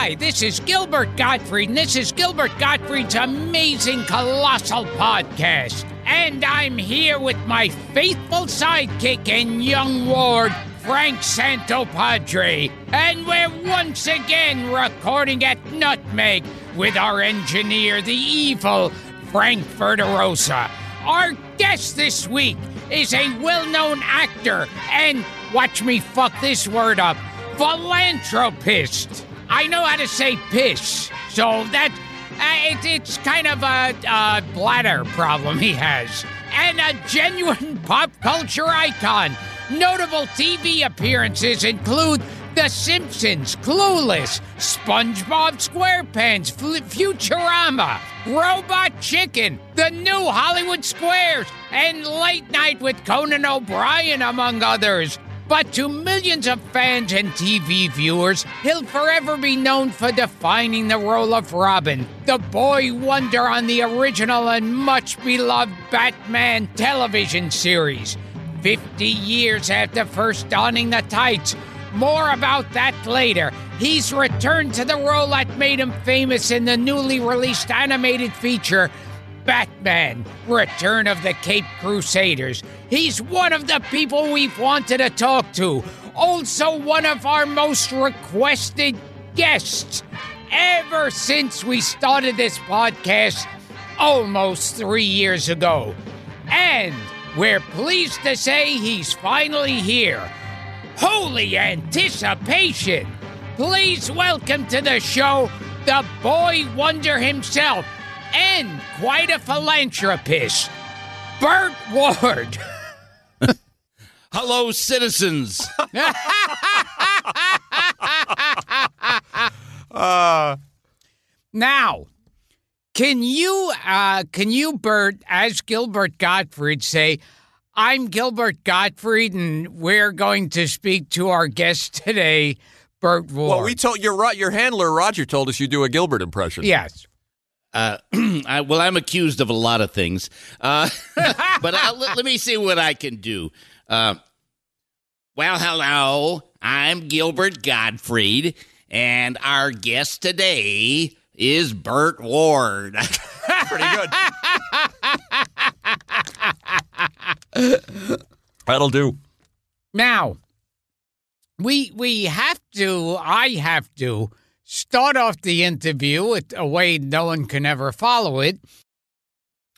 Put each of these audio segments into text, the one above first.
Hi, this is Gilbert Gottfried, and this is Gilbert Gottfried's amazing colossal podcast. And I'm here with my faithful sidekick and young ward, Frank Santopadre. And we're once again recording at Nutmeg with our engineer, the evil Frank Verderosa. Our guest this week is a well known actor and, watch me fuck this word up, philanthropist. I know how to say piss, so that uh, it, it's kind of a, a bladder problem he has. And a genuine pop culture icon. Notable TV appearances include The Simpsons, Clueless, SpongeBob SquarePants, F- Futurama, Robot Chicken, The New Hollywood Squares, and Late Night with Conan O'Brien, among others. But to millions of fans and TV viewers, he'll forever be known for defining the role of Robin, the boy wonder on the original and much beloved Batman television series. 50 years after first donning the tights. More about that later. He's returned to the role that made him famous in the newly released animated feature, Batman Return of the Caped Crusaders. He's one of the people we've wanted to talk to. Also, one of our most requested guests ever since we started this podcast almost three years ago. And we're pleased to say he's finally here. Holy anticipation! Please welcome to the show the boy wonder himself and quite a philanthropist, Burt Ward. Hello, citizens. Now, can you, uh, can you, Burt, as Gilbert Gottfried, say, I'm Gilbert Gottfried, and we're going to speak to our guest today, Burt Ward. Well, we told your your handler Roger told us you do a Gilbert impression. yes. Uh, I, well, I'm accused of a lot of things, uh, but I, let, let me see what I can do. Uh, well, hello. I'm Gilbert Gottfried, and our guest today is Burt Ward. pretty good. That'll do. Now, we we have to. I have to start off the interview with a way no one can ever follow it.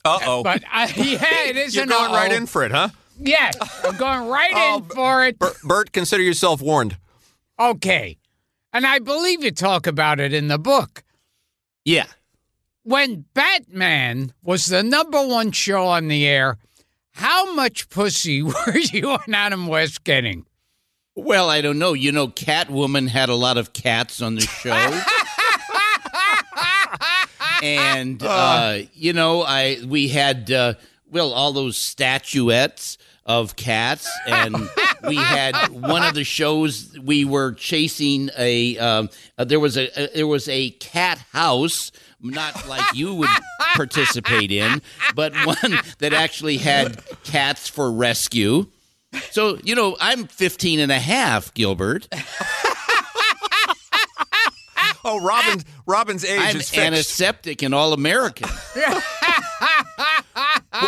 Uh oh. But yeah, it is You're an going right uh-oh. in for it, huh? Yes, I'm going right Oh, in for it. Burt, Burt, consider yourself warned. Okay, and I believe you talk about it in the book. yeah. When Batman was the number one show on the air, how much pussy were you and Adam West getting? Well, I don't know. You know, Catwoman had a lot of cats on the show. and uh, you know, I we had uh, well all those statuettes of cats, and we had one of the shows we were chasing a. Um, uh, there was a, a there was a cat house. Not like you would participate in, but one that actually had cats for rescue. So, you know, I'm 15 and a half, Gilbert. Oh, Robin, Robin's age I'm is fixed. antiseptic and all American.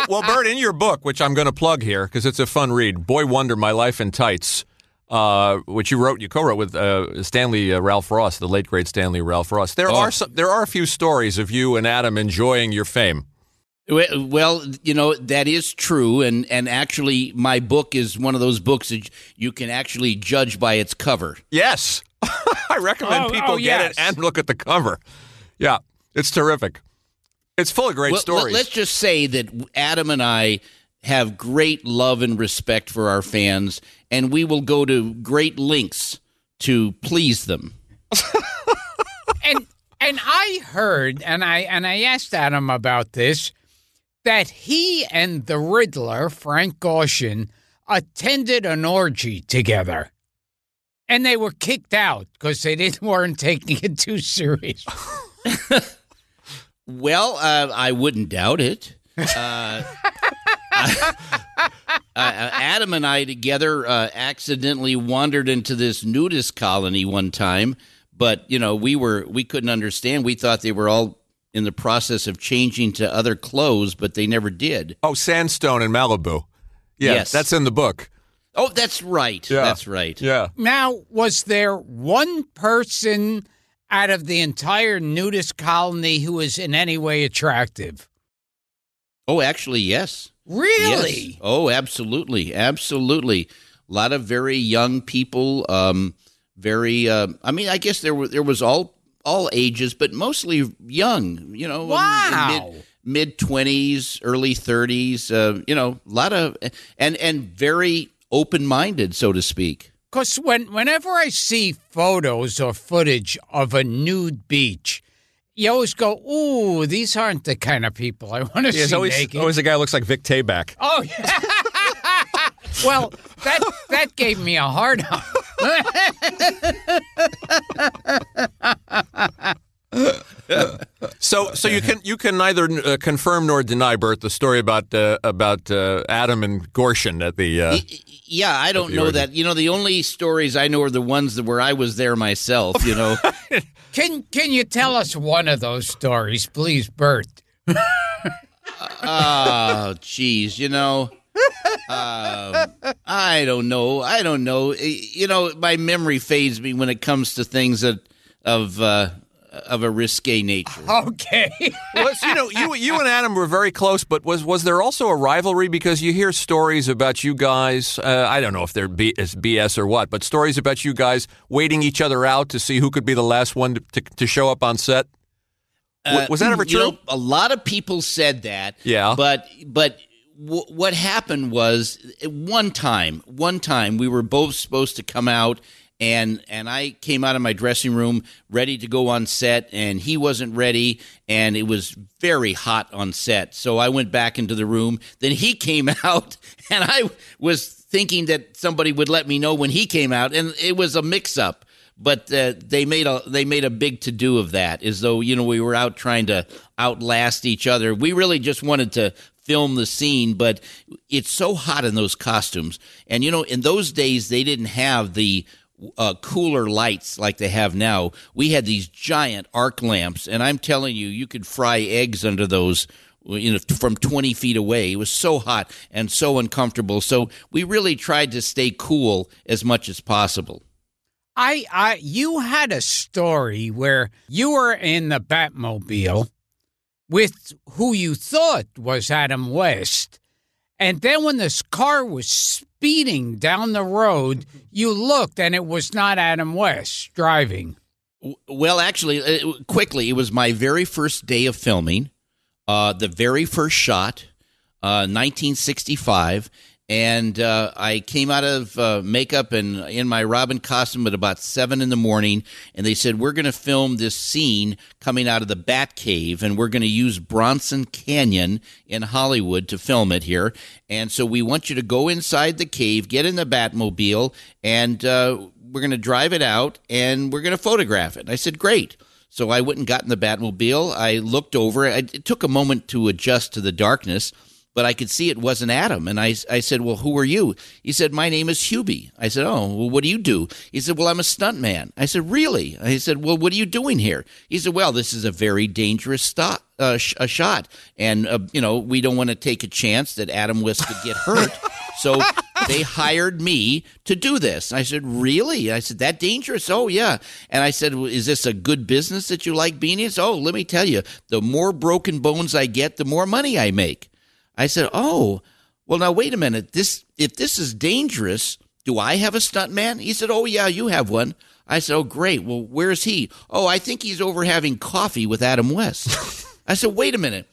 well, Burt, in your book, which I'm going to plug here because it's a fun read, Boy Wonder, My Life in Tights, uh, which you wrote, you co-wrote with uh, Stanley uh, Ralph Ross, the late great Stanley Ralph Ross. There Oh. are some, there are a few stories of you and Adam enjoying your fame. Well, well, you know that is true, and and actually, my book is one of those books that you can actually judge by its cover. Yes, I recommend Oh, oh people oh, get yes. it and look at the cover. Yeah, it's terrific. It's full of great Well, stories. Let, us just say that Adam and I have great love and respect for our fans, and we will go to great lengths to please them. and and I heard, and I and I asked Adam about this, that he and the Riddler, Frank Gorshin, attended an orgy together, and they were kicked out because they didn't weren't taking it too serious. Well, uh, I wouldn't doubt it. Uh, uh, Adam and I together uh, accidentally wandered into this nudist colony one time, but you know we were we couldn't understand. We thought they were all in the process of changing to other clothes, but they never did. oh, Sandstone in Malibu. Yeah, Yes. that's in the book. Oh, that's right. Yeah. That's right. Yeah. Now, was there one person out of the entire nudist colony who was in any way attractive? Oh, actually, yes. Really? Yes. Oh, absolutely, absolutely. A lot of very young people. Um, very. Uh, I mean, I guess there were there was all all ages, but mostly young. You know, Wow. mid twenties, early thirties. Uh, you know, a lot of and and very open minded, so to speak. Because when, whenever I see photos or footage of a nude beach, you always go, "Ooh, these aren't the kind of people I want to There's see always, naked." always a guy who looks like Vic Tayback. oh, yeah. well, that that gave me a hard on. So, so you can you can neither uh, confirm nor deny, Burt, the story about uh, about uh, Adam and Gorshin at the. Uh, Yeah, I don't know orgy. that. You know, the only stories I know are the ones that where I was there myself. You know. Can Can you tell us one of those stories, please, Burt? Oh, geez, you know, uh, I don't know. I don't know. You know, my memory fades me when it comes to things that of uh, of a risque nature. Okay. was, you know, you you and Adam were very close, but was was there also a rivalry because you hear stories about you guys? Uh, I don't know if they're B, it's BS or what, but stories about you guys waiting each other out to see who could be the last one to, to, to show up on set. W- was that ever Uh, You true? know, a lot of people said that. Yeah. But but what happened was one time, one time we were both supposed to come out. And and I came out of my dressing room ready to go on set, and he wasn't ready, and it was very hot on set. So I went back into the room. Then he came out, and I was thinking that somebody would let me know when he came out, and it was a mix-up but uh, they made a they made a big to do of that, as though you know we were out trying to outlast each other. We really just wanted to film the scene, but it's so hot in those costumes, and you know in those days they didn't have the uh, cooler lights like they have now. We had these giant arc lamps, and I'm telling you, you could fry eggs under those. You know, from 20 feet away. It was so hot and so uncomfortable. So we really tried to stay cool as much as possible. I, I, you had a story where you were in the Batmobile with who you thought was Adam West, and then when this car was speeding down the road, you looked and it was not Adam West driving. Well, actually, uh, quickly, it was my very first day of filming, uh, the very first shot, uh, 1965. And uh, I came out of uh, makeup and in my Robin costume at about seven in the morning, and they said we're going to film this scene coming out of the Bat Cave, and we're going to use Bronson Canyon in Hollywood to film it here. And so we want you to go inside the cave, get in the Batmobile, and uh, we're going to drive it out, and we're going to photograph it. And I said, great. So I went and got in the Batmobile. I looked over. It took a moment to adjust to the darkness, but I could see it wasn't Adam. And I, I said, Well, who are you? He said, My name is Hubie. I said, Oh, well, what do you do? He said, Well, I'm a stuntman. I said, Really? I said, Well, what are you doing here? He said, Well, this is a very dangerous stop, uh, sh- a shot. And, uh, you know, we don't want to take a chance that Adam West could get hurt. So they hired me to do this. I said, Really? I said, That dangerous? Oh, yeah. And I said, well, Is this a good business that you like being in? Oh, let me tell you, the more broken bones I get, the more money I make. I said, Oh, well, now wait a minute. This if this is dangerous, do I have a stuntman? He said, Oh, yeah, you have one. I said, Oh, great. Well, where's he? Oh, I think he's over having coffee with Adam West. I said, Wait a minute.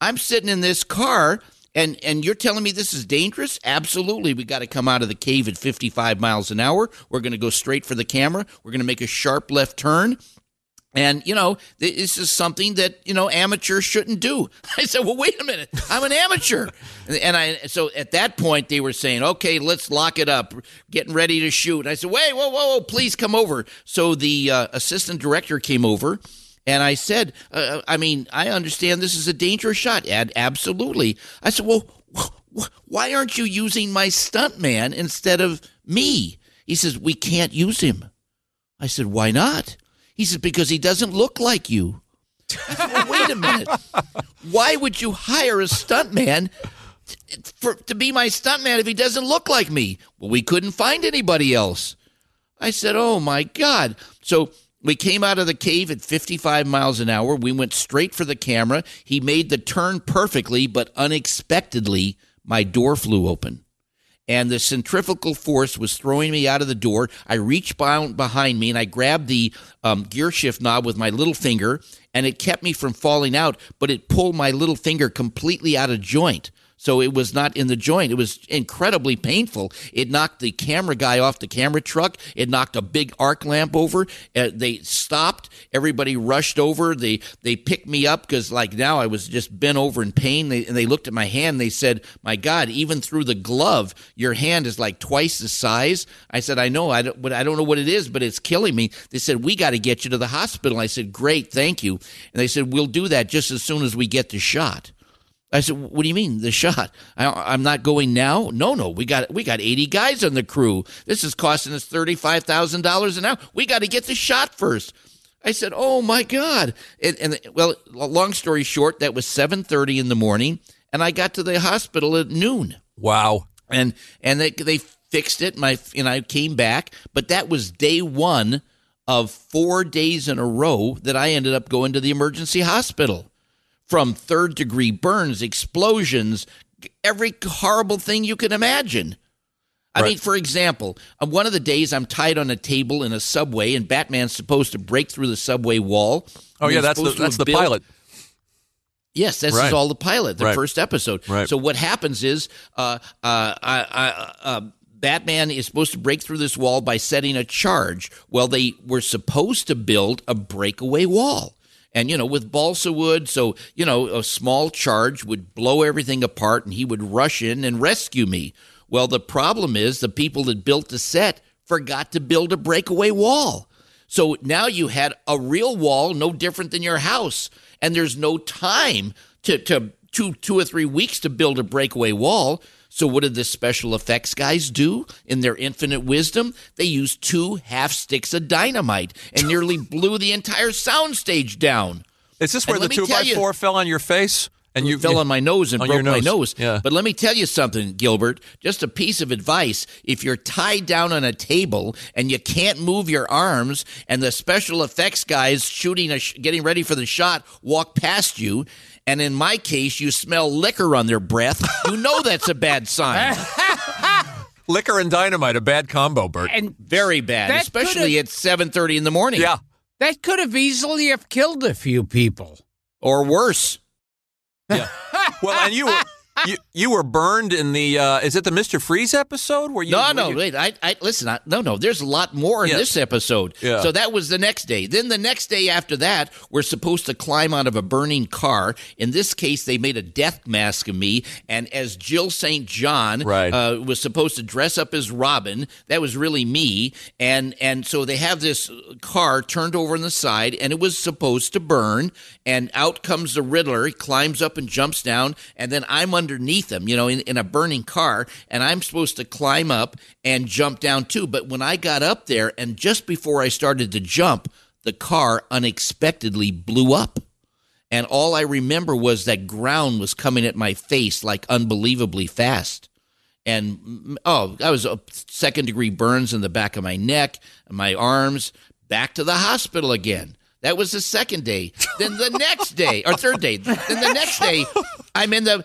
I'm sitting in this car and and you're telling me this is dangerous? Absolutely. We got to come out of the cave at 55 miles an hour. We're going to go straight for the camera. We're going to make a sharp left turn. And, you know, this is something that, you know, amateurs shouldn't do. I said, well, wait a minute. I'm an amateur. and I, so at that point, they were saying, okay, let's lock it up, getting ready to shoot. And I said, wait, whoa, whoa, whoa, please come over. So the uh, assistant director came over and I said, uh, I mean, I understand this is a dangerous shot. Ad, absolutely. I said, well, wh- why aren't you using my stuntman instead of me? He says, we can't use him. I said, why not? He says, because he doesn't look like you. Said, well, wait a minute. Why would you hire a stuntman for, to be my stuntman if he doesn't look like me? Well, we couldn't find anybody else. I said, oh my God. So we came out of the cave at 55 miles an hour. We went straight for the camera. He made the turn perfectly, but unexpectedly, my door flew open. And the centrifugal force was throwing me out of the door. I reached behind me and I grabbed the um, gear shift knob with my little finger, and it kept me from falling out, but it pulled my little finger completely out of joint so it was not in the joint. It was incredibly painful. It knocked the camera guy off the camera truck. It knocked a big arc lamp over. Uh, they stopped. Everybody rushed over. They they picked me up because like now I was just bent over in pain. They, and they looked at my hand. They said, "My God, even through the glove, your hand is like twice the size." I said, "I know. I don't, but I don't know what it is, but it's killing me." They said, "We got to get you to the hospital." I said, "Great, thank you." And they said, "We'll do that just as soon as we get the shot." I said, "What do you mean the shot? I, am not going now. No, no, we got we got 80 guys on the crew. This is costing us thirty five thousand dollars an hour. We got to get the shot first. I said, "Oh my God!" And, and well, long story short, that was 7:30 in the morning, and I got to the hospital at noon. Wow! And and they they fixed it. My and I came back, but that was day one of four days in a row that I ended up going to the emergency hospital from third degree burns, explosions, every horrible thing you can imagine. I right. mean, for example, on one of the days I'm tied on a table in a subway, and Batman's supposed to break through the subway wall. Oh yeah, that's the that's the built, pilot. Yes, this right. is all the pilot, the right. first episode. Right. So what happens is, uh, uh, uh, uh, Batman is supposed to break through this wall by setting a charge. Well, they were supposed to build a breakaway wall and you know with balsa wood so you know a small charge would blow everything apart and he would rush in and rescue me. Well the problem is the people that built the set forgot to build a breakaway wall. So now you had a real wall no different than your house and there's no time to to two two or three weeks to build a breakaway wall so, what did the special effects guys do in their infinite wisdom? They used two half sticks of dynamite and nearly blew the entire soundstage down. Is this where and the two by four fell on your face? And you fell on my nose and broke nose. my nose. Yeah. But let me tell you something, Gilbert. Just a piece of advice. If you're tied down on a table and you can't move your arms, and the special effects guys shooting, a sh- getting ready for the shot, walk past you, and in my case, you smell liquor on their breath, you know that's a bad sign. liquor and dynamite, a bad combo, Burt. And very bad, especially at 7.30 in the morning. Yeah. That could have easily have killed a few people. Or worse. Yeah. well, and you you you were burned in the uh, is it the Mister Freeze episode where you? No, no, you... wait. I, I listen. I, no, no. There's a lot more in yes. this episode. Yeah. So that was the next day. Then the next day after that, we're supposed to climb out of a burning car. In this case, they made a death mask of me, and as Jill St. John right. uh, was supposed to dress up as Robin, that was really me. And and so they have this car turned over on the side, and it was supposed to burn. And out comes the Riddler. He climbs up and jumps down, and then I'm under underneath them, you know, in, in a burning car, and I'm supposed to climb up and jump down too. But when I got up there, and just before I started to jump, the car unexpectedly blew up. And all I remember was that ground was coming at my face like unbelievably fast. and oh, I was a second degree burns in the back of my neck, my arms. Back to the hospital again. That was the second day. Then the next day, or third day. Then the next day, I'm in the.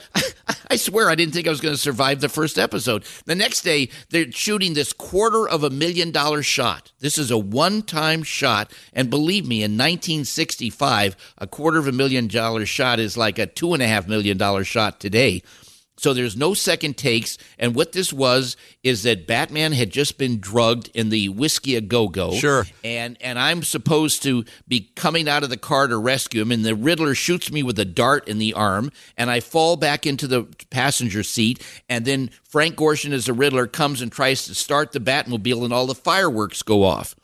I swear I didn't think I was going to survive the first episode. The next day, they're shooting this quarter of a million dollar shot. This is a one time shot. And believe me, in 1965, a quarter of a million dollar shot is like a two and a half million dollar shot today. So there's no second takes. And what this was is that Batman had just been drugged in the whiskey a go go. Sure. And and I'm supposed to be coming out of the car to rescue him, and the Riddler shoots me with a dart in the arm, and I fall back into the passenger seat, and then Frank Gorshin as the Riddler comes and tries to start the Batmobile, and all the fireworks go off.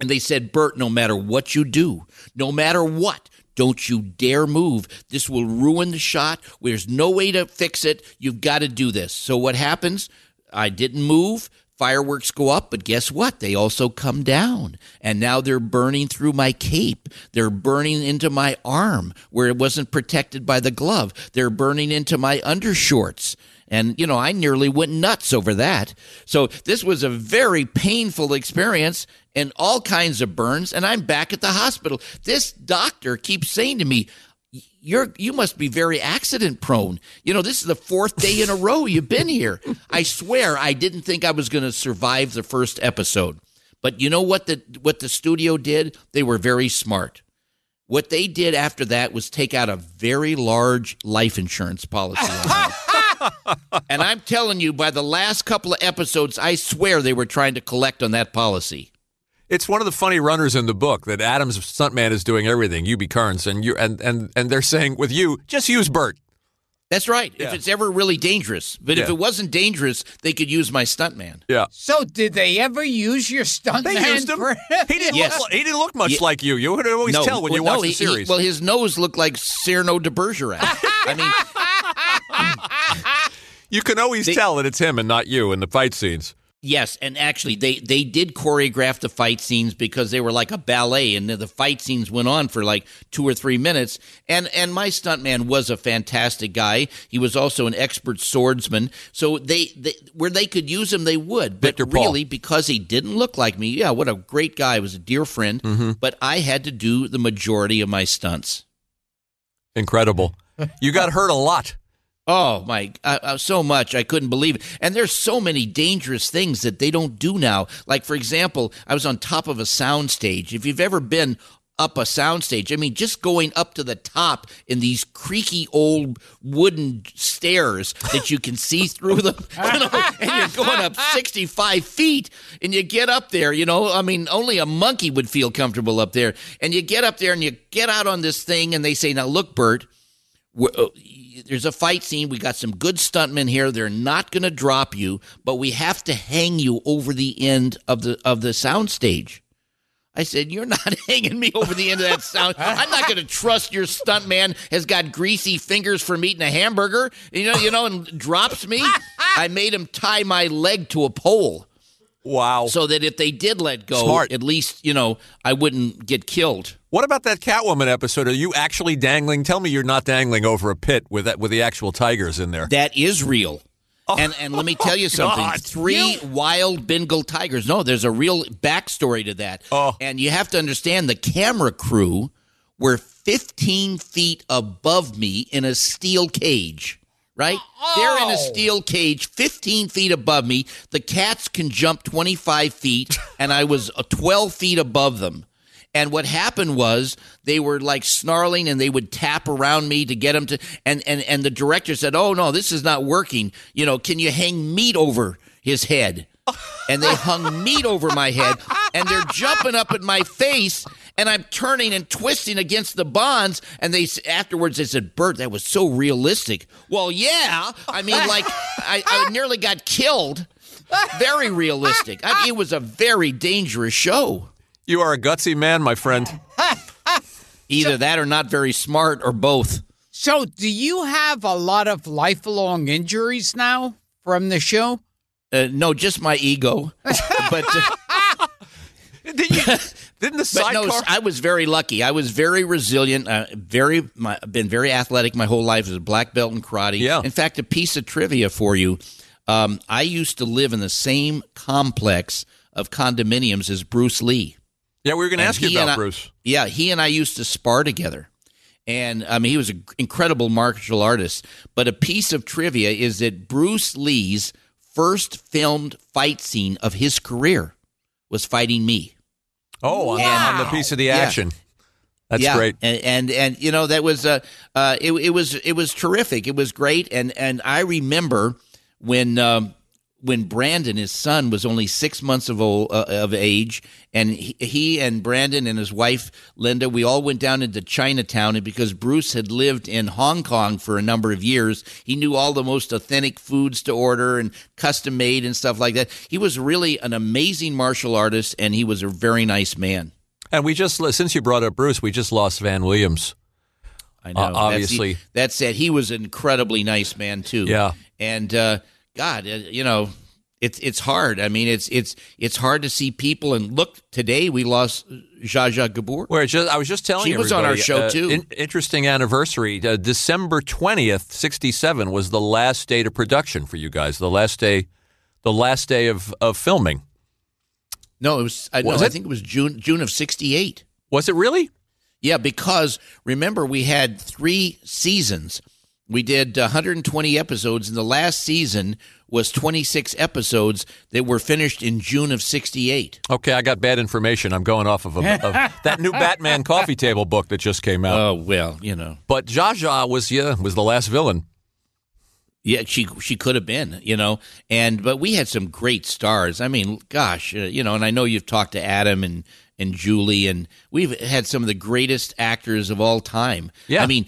And they said, Burt, no matter what you do, no matter what, don't you dare move. This will ruin the shot. There's no way to fix it. You've got to do this. So what happens? I didn't move. Fireworks go up, but guess what? They also come down. And now they're burning through my cape. They're burning into my arm where it wasn't protected by the glove. They're burning into my undershorts. And, you know, I nearly went nuts over that. So this was a very painful experience and all kinds of burns. And I'm back at the hospital. This doctor keeps saying to me, you're you must be very accident prone. You know, this is the fourth day in a row you've been here. I swear I didn't think I was going to survive the first episode. But you know what the what the studio did? They were very smart. What they did after that was take out a very large life insurance policy. and I'm telling you, by the last couple of episodes, I swear they were trying to collect on that policy. It's one of the funny runners in the book that Adam's stuntman is doing everything. Hubie Kerns, and you and and and they're saying with you, just use Burt. That's right. Yeah. If it's ever really dangerous, but if it wasn't dangerous, they could use my stuntman. Yeah. So, did they ever use your stuntman? They used him. for- He didn't Yes. look. He didn't look much Yeah. like you. You would always no, tell when you watch no, the he- he- series. well, his nose looked like Cyrano de Bergerac. I mean, you can always They- tell that it's him and not you in the fight scenes. Yes, and actually, they they did choreograph the fight scenes because they were like a ballet, and the, the fight scenes went on for like two or three minutes. And and my stuntman was a fantastic guy. He was also an expert swordsman. So they, they where they could use him, they would. But Victor Paul. really, because he didn't look like me, yeah, what a great guy. He was a dear friend. Mm-hmm. But I had to do the majority of my stunts. Incredible. You got hurt a lot. Oh my, uh, uh, so much I couldn't believe it. And there's so many dangerous things that they don't do now. Like for example, I was on top of a soundstage. If you've ever been up a soundstage, I mean, just going up to the top in these creaky old wooden stairs that you can see through them, you know, and you're going up 65 feet, and you get up there. You know, I mean, only a monkey would feel comfortable up there. And you get up there and you get out on this thing, and they say, "Now look, Burt." Uh, there's a fight scene. We got some good stuntmen here. They're not going to drop you, but we have to hang you over the end of the of the soundstage. I said, "You're not hanging me over the end of that sound. I'm not going to trust your stuntman has got greasy fingers from eating a hamburger, you know, you know, and drops me." I made him tie my leg to a pole Wow. so that if they did let go, Smart. at least you know I wouldn't get killed. What about that Catwoman episode? Are you actually dangling? Tell me you're not dangling over a pit with that with the actual tigers in there. That is real. Oh, and and let me tell you something. God. Three wild Bengal tigers. No, there's a real backstory to that. Oh. And you have to understand the camera crew were 15 feet above me in a steel cage. Right? They're in a steel cage 15 feet above me. The cats can jump 25 feet, and I was uh, 12 feet above them. And what happened was they were like snarling and they would tap around me to get them to and and and the director said, "Oh no, this is not working. You know, can you hang meat over his head?" And they hung meat over my head and they're jumping up at my face and I'm turning and twisting against the bonds and they afterwards they said, "Burt, that was so realistic." Well, yeah. I mean, like I, I nearly got killed. Very realistic. I mean, it was a very dangerous show. You are a gutsy man, my friend. Either that or not very smart or both. So, do you have a lot of lifelong injuries now from the show? Uh, no, just my ego. but uh, Didn't, you, didn't the but sidecar? no, I was very lucky. I was very resilient. Uh, very, my, been very athletic my whole life. As a black belt in karate. Yeah. In fact, a piece of trivia for you. Um, I used to live in the same complex of condominiums as Bruce Lee. Yeah, we were going to ask you about I- Bruce. Yeah, he and I used to spar together. And I mean, he was an incredible martial artist. But a piece of trivia is that Bruce Lee's first filmed fight scene of his career was fighting me. Oh, on, the, on the piece of the Yeah. action. That's yeah. great. And, and and you know that was uh, uh it, it was it was terrific. It was great. And and I remember when um, when Brandon, his son, was only six months of old, uh, of age, and he, he and Brandon and his wife Linda, we all went down into Chinatown, and because Bruce had lived in Hong Kong for a number of years, he knew all the most authentic foods to order and custom made and stuff like that. He was really an amazing martial artist, and he was a very nice man. And we just, since you brought up Bruce, we just lost Van Williams. I know. Uh, That's- obviously. he- that said, he was an incredibly nice man too. Yeah. and uh, God, uh, you know, it's it's hard. I mean, it's it's it's hard to see people. And look, today we lost Zsa Zsa Gabor. Where just, I was just telling you, She was on our show, uh, too. in- interesting anniversary. Uh, December twentieth, sixty seven was the last day of production for you guys. The last day, the last day of, of filming. No, it was. I, Was no, I think it was June June of '68. Was it really? Yeah, because remember we had three seasons. We did 120 episodes, and the last season was 26 episodes that were finished in June of '68. Okay, I got bad information. I'm going off of, a, of that new Batman coffee table book that just came out. Oh well, you know. but Zsa Zsa was yeah was the last villain. Yeah, she she could have been, you know, and but we had some great stars. I mean, gosh, uh, you know, and I know you've talked to Adam and and Julie, and we've had some of the greatest actors of all time. Yeah. I mean,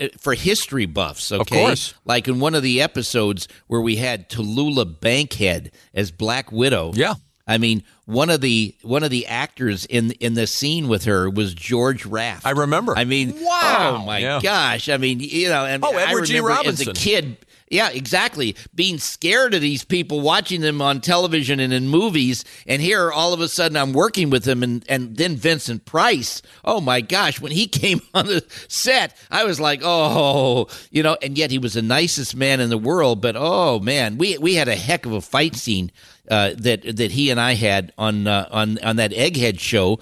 Uh, for history buffs, okay, course. like in one of the episodes where we had Tallulah Bankhead as Black Widow. Yeah. I mean, one of the one of the actors in in the scene with her was George Raft. I remember. I mean, Wow. Oh my Yeah. gosh! I mean, you know, and Oh, I Edward G. remember Robinson. as a kid. Yeah, exactly. Being scared of these people, watching them on television and in movies, and here all of a sudden I'm working with them, and and then Vincent Price. Oh my gosh, when he came on the set, I was like, oh, you know, and yet he was the nicest man in the world. But oh man, we we had a heck of a fight scene uh, that that he and I had on uh, on on that Egghead show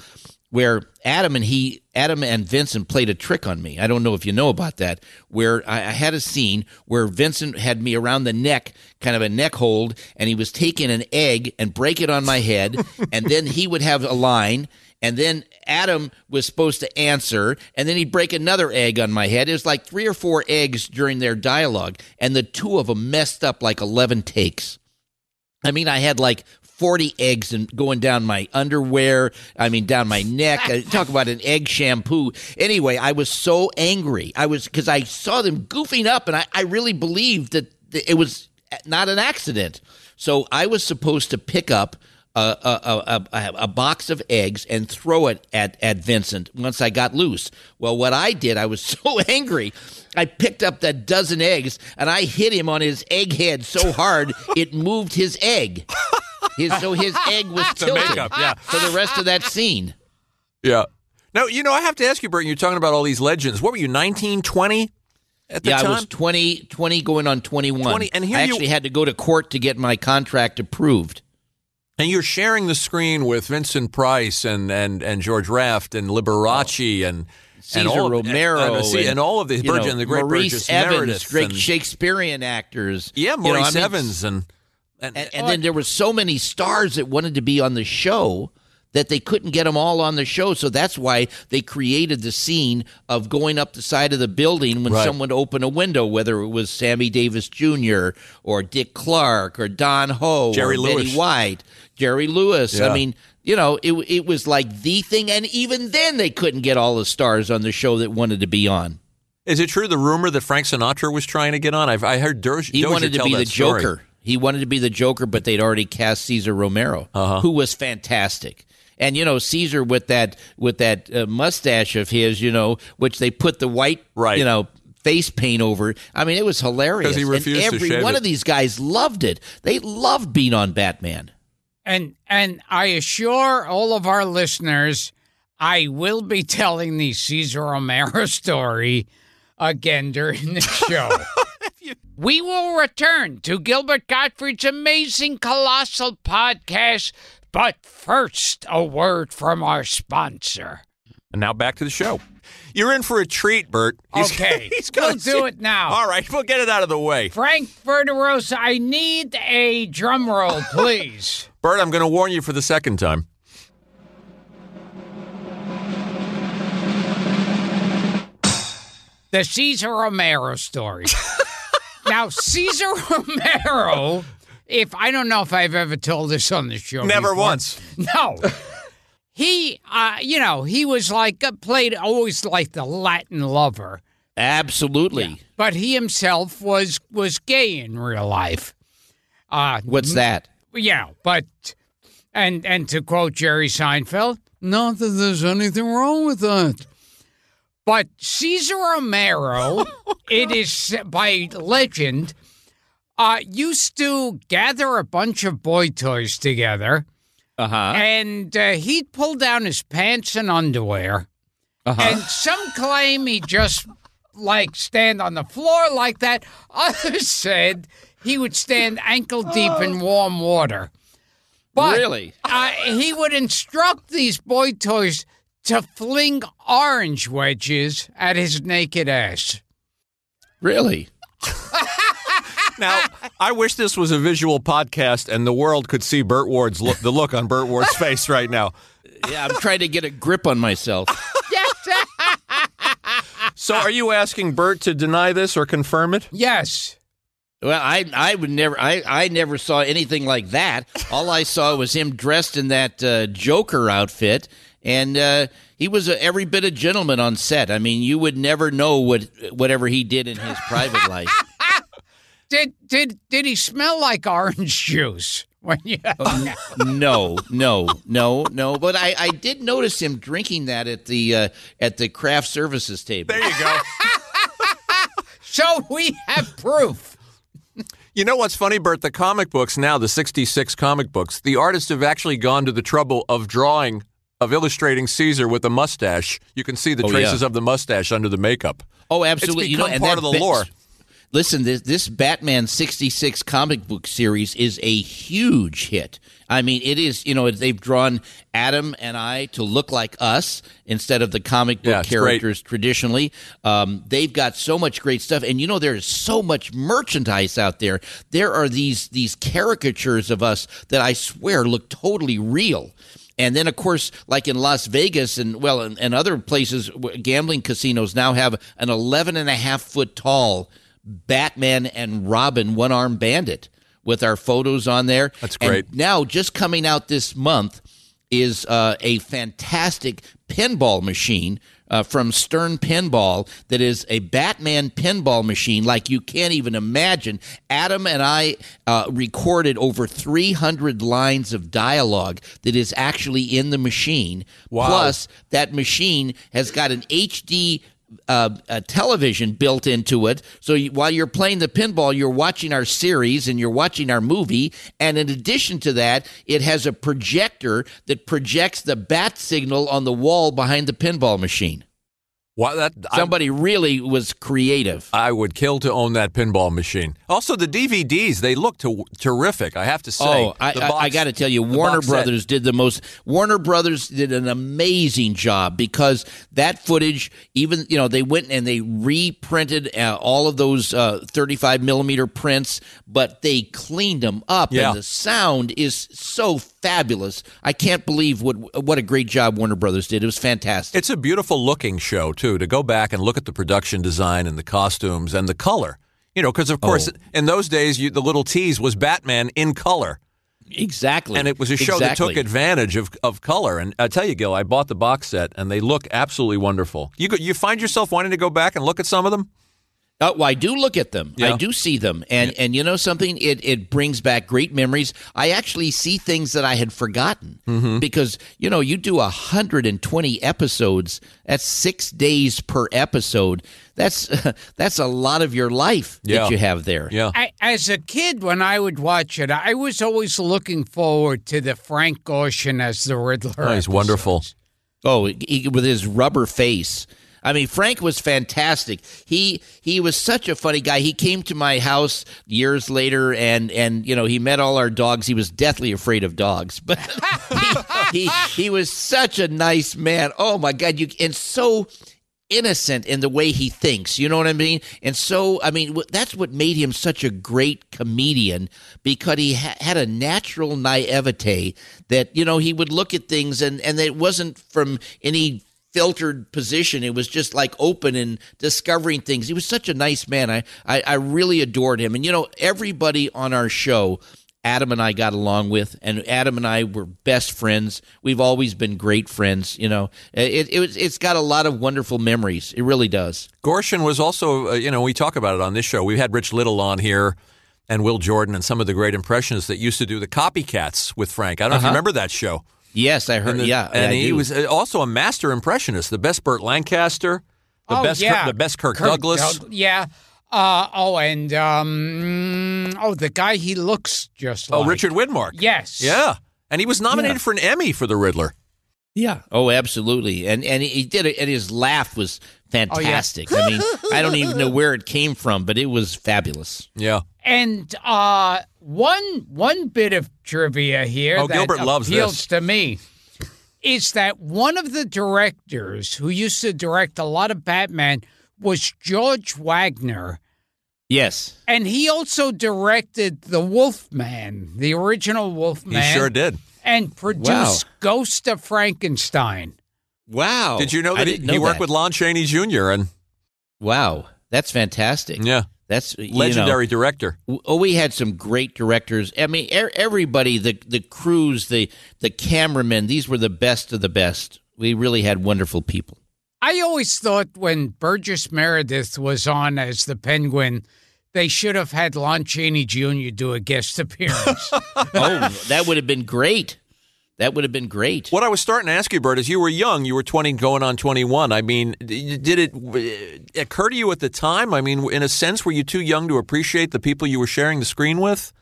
where Adam and he, Adam and Vincent played a trick on me. I don't know if you know about that. Where I, I had a scene where Vincent had me around the neck, kind of a neck hold, and he was taking an egg and break it on my head, and then he would have a line. And then Adam was supposed to answer, and then he'd break another egg on my head. It was like three or four eggs during their dialogue, and the two of them messed up like 11 takes. I mean, I had like 40 eggs and going down my underwear. I mean, down my neck. Uh, Talk about an egg shampoo. Anyway, I was so angry. I was because I saw them goofing up, and I, I really believed that it was not an accident. So I was supposed to pick up. A, a, a, a, a box of eggs and throw it at, at Vincent once I got loose. Well, what I did, I was so angry. I picked up that dozen eggs and I hit him on his egg head so hard it moved his egg. His, so his egg was tilted makeup, yeah. for the rest of that scene. Yeah. Now, you know, I have to ask you, Burton, you're talking about all these legends. What were you, 1920 at the yeah, time? I was 20, 20 going on 21. 20, and here I you- actually had to go to court to get my contract approved. And you're sharing the screen with Vincent Price and, and, and George Raft and Liberace oh. and and Cesar all of- Romero and, and, see, and all of the you know, the great Maurice Burgess Evans, Meredith great and, Shakespearean actors. yeah, You know, Maurice I mean, Evans and and, And, and oh, then there were so many stars that wanted to be on the show that they couldn't get them all on the show. So that's why they created the scene of going up the side of the building when Right. someone opened a window, whether it was Sammy Davis Jr. or Dick Clark or Don Ho Jerry or Lewis. Betty White, Jerry Lewis. Yeah. I mean, you know, it it was like the thing, and even then they couldn't get all the stars on the show that wanted to be on. is it true the rumor that Frank Sinatra was trying to get on? I've I heard Dozier, He wanted to be the story. Joker. He wanted to be the Joker, but they'd already cast Cesar Romero, Uh-huh. who was fantastic. And you know Cesar with that with that uh, mustache of his, you know, which they put the white, Right. you know, face paint over. I mean, it was hilarious. he refused and every shave one it. of these guys loved it. They loved being on Batman. And and I assure all of our listeners, I will be telling the Cesar Romero story again during the show. we will return to Gilbert Gottfried's amazing colossal podcast. But first, a word from our sponsor. And now back to the show. You're in for a treat, Burt. He's- Okay, he's gonna we'll do see- it now. All right, we'll get it out of the way. Frank Verderosa, I need a drum roll, please. Burt, I'm going to warn you for the second time. the Cesar Romero story. now, Cesar Romero, if I don't know if I've ever told this on the show. Never before. once. No. He, uh, you know, he was like uh, played always like the Latin lover, Absolutely. but he himself was was gay in real life. Uh, What's that? Know, but and and to quote Jerry Seinfeld, not that there's anything wrong with that. But Cesar Romero, it is by legend, uh, used to gather a bunch of boy toys together, Uh huh. and uh, he'd pull down his pants and underwear, Uh-huh. and some claim he just like stand on the floor like that. Others said he would stand ankle deep in warm water. But Really? uh, he would instruct these boy toys to fling orange wedges at his naked ass. Really? Now, I wish this was a visual podcast and the world could see Burt Ward's look, the look on Burt Ward's face right now. Yeah, I'm trying to get a grip on myself. Yes, So, are you asking Burt to deny this or confirm it? yes. Well, I I would never I, I never saw anything like that. All I saw was him dressed in that uh, Joker outfit, and uh, he was a, every bit a gentleman on set. I mean, you would never know what whatever he did in his private life. Did did did he smell like orange juice when you? No, no, no, no. But I, I did notice him drinking that at the uh, at the craft services table. There you go. so we have proof. You know what's funny, Burt? The comic books now, the 66 comic books, the artists have actually gone to the trouble of drawing, of illustrating Cesar with a mustache. You can see the Oh, traces yeah. of the mustache under the makeup. Oh, absolutely. It's you know, become part of the lore. Listen, this this Batman sixty six comic book series is a huge hit. I mean, it is. You know, they've drawn Adam and I to look like us instead of the comic book Yeah, it's great. characters traditionally. Um, they've got so much great stuff, and you know, there is so much merchandise out there. There are these these caricatures of us that I swear look totally real. And then, of course, like in Las Vegas and well, and, and other places, gambling casinos now have an 11 and a half foot tall Batman and Robin one arm bandit with our photos on there. That's And great. now, just coming out this month is uh, a fantastic pinball machine uh, from Stern Pinball that is a Batman pinball machine like you can't even imagine. Adam and I uh, recorded over 300 lines of dialogue that is actually in the machine. Wow. Plus, that machine has got an HD uh, a television built into it. So you, while you're playing the pinball, you're watching our series and you're watching our movie. And in addition to that, it has a projector that projects the bat signal on the wall behind the pinball machine. Why that? I- Somebody really was creative. I would kill to own that pinball machine. Also, the DVDs, they look to- terrific, I have to say. Oh, I, I, I got to tell you, Warner box set. Brothers did the most. Warner Brothers did an amazing job because that footage, even you know, they went and they reprinted uh, all of those uh, 35 millimeter prints, but they cleaned them up, Yeah. and the sound is so fabulous. I can't believe what what a great job Warner Brothers did. It was fantastic. It's a beautiful looking show, too, to go back and look at the production design and the costumes and the color. You know, because of course, Oh. in those days, you, the little tease was Batman in color. exactly, And it was a show that took advantage of, of color. And I tell you, Gil, I bought the box set and they look absolutely wonderful. You, go, you find yourself wanting to go back and look at some of them? Oh, well, I do look at them. Yeah. I do see them, and and you know something, it it brings back great memories. I actually see things that I had forgotten Mm-hmm. because you know you do hundred and twenty episodes. That's six days per episode. That's that's a lot of your life Yeah. that you have there. Yeah. I, as a kid, when I would watch it, I was always looking forward to the Frank Gorshin as the Riddler. Oh, he's episodes. wonderful. Oh, he, with his rubber face. I mean, Frank was fantastic. He he was such a funny guy. He came to my house years later, and and you know he met all our dogs. He was deathly afraid of dogs, but he, he he was such a nice man. Oh my God, you and so innocent in the way he thinks. You know what I mean? And so, I mean, that's what made him such a great comedian because he ha- had a natural naivete that, you know, he would look at things and, and it wasn't from any filtered position. It was just like open and discovering things. He was such a nice man. I, I, I really adored him. And, you know, everybody on our show Adam and I got along with, and Adam and I were best friends. We've always been great friends. You know, it, it it's got a lot of wonderful memories. It really does. Gorshin was also, uh, you know, we talk about it on this show. We've had Rich Little on here and Will Jordan and some of the great impressionists that used to do the copycats with Frank. I don't know Uh-huh. if you remember that show. Yes, I heard. And the- yeah, and I he do. was uh, also a master impressionist. The best Burt Lancaster, the oh, best, yeah. Kirk, the best Kirk, Douglas. Doug- yeah. Uh, oh, and um, oh, the guy he looks just oh, like. Richard Widmark. Yes. Yeah, and he was nominated Yeah. for an Emmy for the Riddler. Yeah. Oh, absolutely. And and he did it. And his laugh was fantastic. I mean, I don't even know where it came from, but it was fabulous. Yeah. And uh, one one bit of trivia here Oh, that Gilbert loves appeals this. to me is that one of the directors who used to direct a lot of Batman was George Waggner, Yes. and he also directed the Wolfman, the original Wolfman. He sure did. And produced Ghost of Frankenstein. Wow. Did you know that he, know he worked that. with Lon Chaney Jr. and Wow, that's fantastic. yeah, That's you know, legendary director. Oh, we had some great directors. I mean, er- everybody, the the crews, the the cameramen, these were the best of the best. We really had wonderful people. I always thought when Burgess Meredith was on as the Penguin, they should have had Lon Chaney Jr. do a guest appearance. Oh, that would have been great. That would have been great. What I was starting to ask you, Burt, is you were young. You were 20 going on 21. I mean, did it uh, occur to you at the time? I mean, in a sense, were you too young to appreciate the people you were sharing the screen with?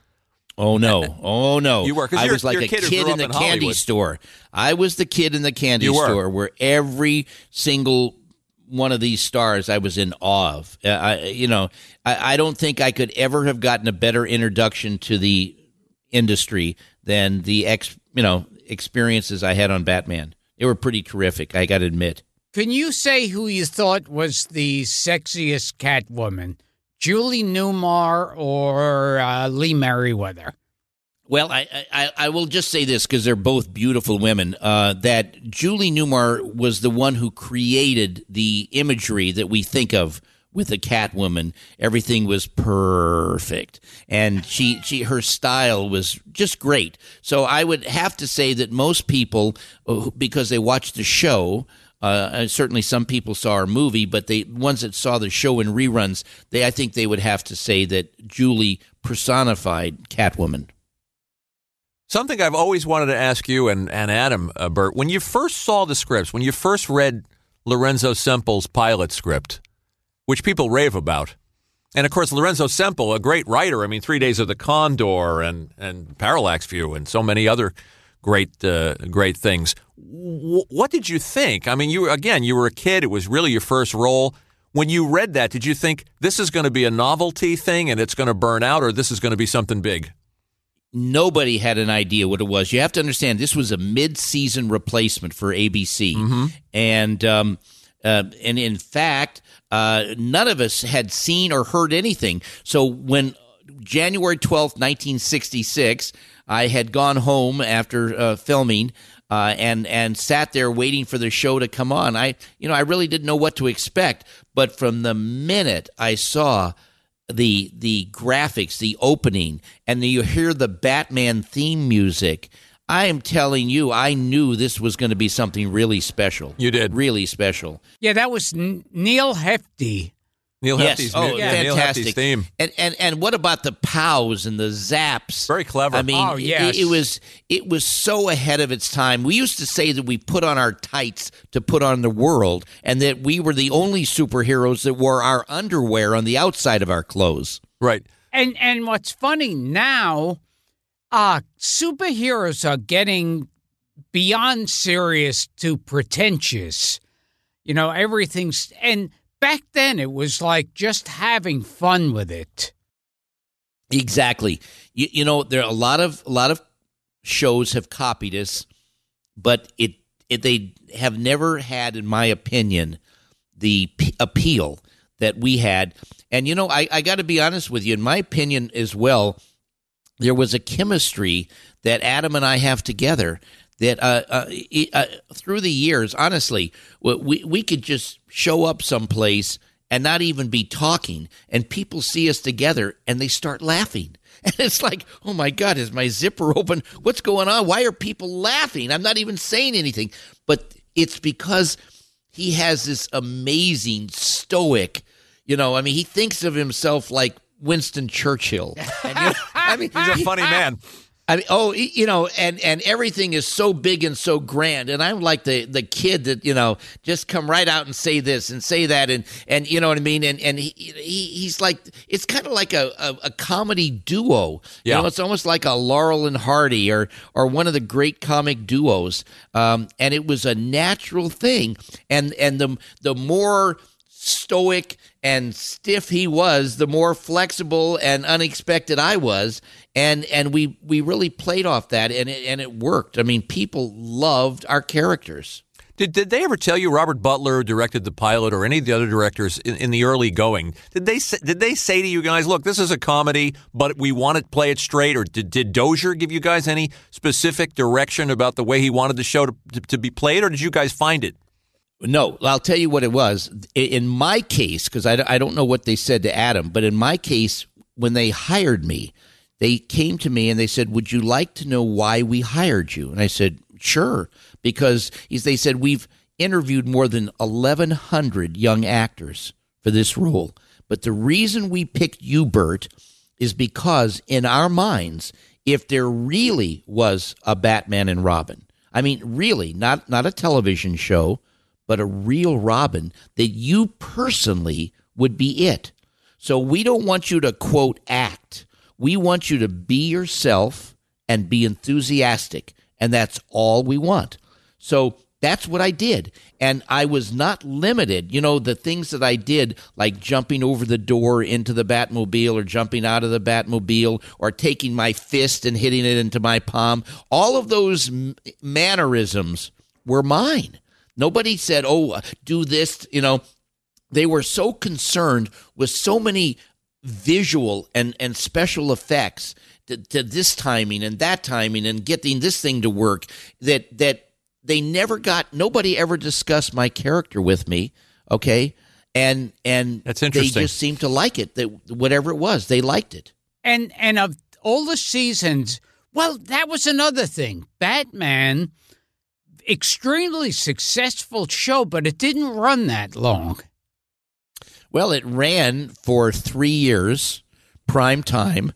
Oh no! Oh no! You were, I was like a a kid kid, in the in candy Hollywood. store. I was the kid in the candy store where every single one of these stars I was in awe of. Uh, I, you know, I, I don't think I could ever have gotten a better introduction to the industry than the ex, you know, experiences I had on Batman. They were pretty terrific. I got to admit. Can you say who you thought was the sexiest Catwoman? Julie Newmar or uh, Lee Meriwether? Well, I, I, I will just say this because they're both beautiful women. Uh, that Julie Newmar was the one who created the imagery that we think of with a Catwoman. Everything was perfect, and she, she her style was just great. So I would have to say that most people, uh, because they watched the show. Uh, certainly, some people saw our movie, but the ones that saw the show in reruns, they I think they would have to say that Julie personified Catwoman. Something I've always wanted to ask you and, and Adam, uh, Burt, when you first saw the scripts, when you first read Lorenzo Semple's pilot script, which people rave about, and of course, Lorenzo Semple, a great writer, I mean, Three Days of the Condor and, and Parallax View and so many other great uh, great things. W- what did you think? I mean, you were, again, you were a kid. It was really your first role. When you read that, did you think this is going to be a novelty thing and it's going to burn out, or this is going to be something big? nobody had an idea what it was. You have to understand this was a mid-season replacement for ABC, and um, uh, and in fact, uh, none of us had seen or heard anything. So when January twelfth, nineteen sixty-six, I had gone home after uh, filming. Uh, and and sat there waiting for the show to come on. I you know I really didn't know what to expect, but from the minute I saw the the graphics, the opening, and you hear the Batman theme music. I am telling you, I knew this was going to be something really special. You did. really special. Yeah, that was N- Neal Hefti. Neal yes, Hefti's, oh, yeah, Neal fantastic Hefti's theme. And and and what about the pows and the zaps? Very clever. I mean, Oh, it- it, was it was so ahead of its time. We used to say that we put on our tights to put on the world, and that we were the only superheroes that wore our underwear on the outside of our clothes. Right. And and what's funny now, uh superheroes are getting beyond serious to pretentious. You know, everything's and back then it was like just having fun with it. Exactly. You, you know, there are a lot of a lot of shows have copied us, but it, it they have never had, in my opinion, the p- appeal that we had. And you know, I, I got to be honest with you. In my opinion, as well, there was a chemistry that Adam and I have together that uh, uh, uh, through the years, honestly, we we could just show up someplace and not even be talking, and people see us together and they start laughing. And it's like, oh my God, is my zipper open? What's going on? Why are people laughing? I'm not even saying anything. But it's because he has this amazing stoic, you know, I mean, he thinks of himself like Winston Churchill. And, you know, I mean, He's a funny man. I mean, oh, you know, and and everything is so big and so grand, and I'm like the the kid that you know just come right out and say this and say that, and and you know what I mean, and and he, he he's like it's kind of like a, a, a comedy duo, Yeah. you know, it's almost like a Laurel and Hardy or or one of the great comic duos, um, and it was a natural thing, and and the the more stoic and stiff he was, the more flexible and unexpected I was, and and we we really played off that, and it, and it worked. I mean, people loved our characters. Did, did they ever tell you Robert Butler directed the pilot or any of the other directors in, in the early going? Did they say, did they say to you guys, look, this is a comedy, but we want to play it straight? Or did, did Dozier give you guys any specific direction about the way he wanted the show to, to, to be played, or did you guys find it? No, I'll tell you what it was. In my case, because I, I don't know what they said to Adam, but in my case, when they hired me, they came to me and they said, Would you like to know why we hired you? And I said, Sure. Because they said, We've interviewed more than 1,100 young actors for this role. But the reason we picked you, Burt, is because in our minds, if there really was a Batman and Robin, I mean, really, not not a television show, but a real Robin, that you personally would be it. So we don't want you to quote act. We want you to be yourself and be enthusiastic, and that's all we want. So that's what I did. And I was not limited. You know, the things that I did, like jumping over the door into the Batmobile or jumping out of the Batmobile or taking my fist and hitting it into my palm, all of those mannerisms were mine. Nobody said, oh, do this, you know. They were so concerned with so many visual and, and special effects to, to this timing and that timing and getting this thing to work that that they never got nobody ever discussed my character with me okay and and That's they interesting. just seemed to like it that whatever it was they liked it And and of all the seasons, well, that was another thing. Batman, extremely successful show, but it didn't run that long. Well, it ran for three years, prime time,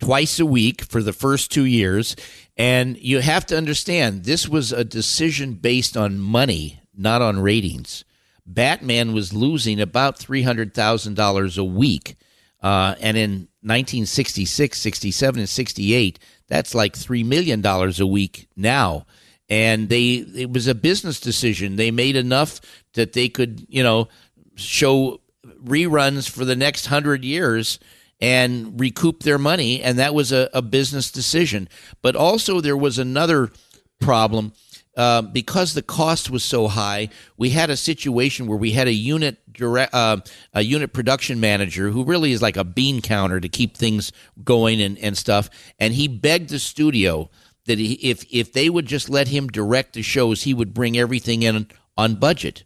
twice a week for the first two years. And you have to understand, this was a decision based on money, not on ratings. Batman was losing about $300,000 a week. Uh, and in 1966, 67, and 68, that's like $3 million a week now. And they it was a business decision. They made enough that they could, you know, show reruns for the next hundred years and recoup their money, and that was a, a business decision. But also, there was another problem uh, because the cost was so high. We had a situation where we had a unit direct, uh, a unit production manager who really is like a bean counter to keep things going and, and stuff, and he begged the studio that he, if if they would just let him direct the shows, he would bring everything in on budget.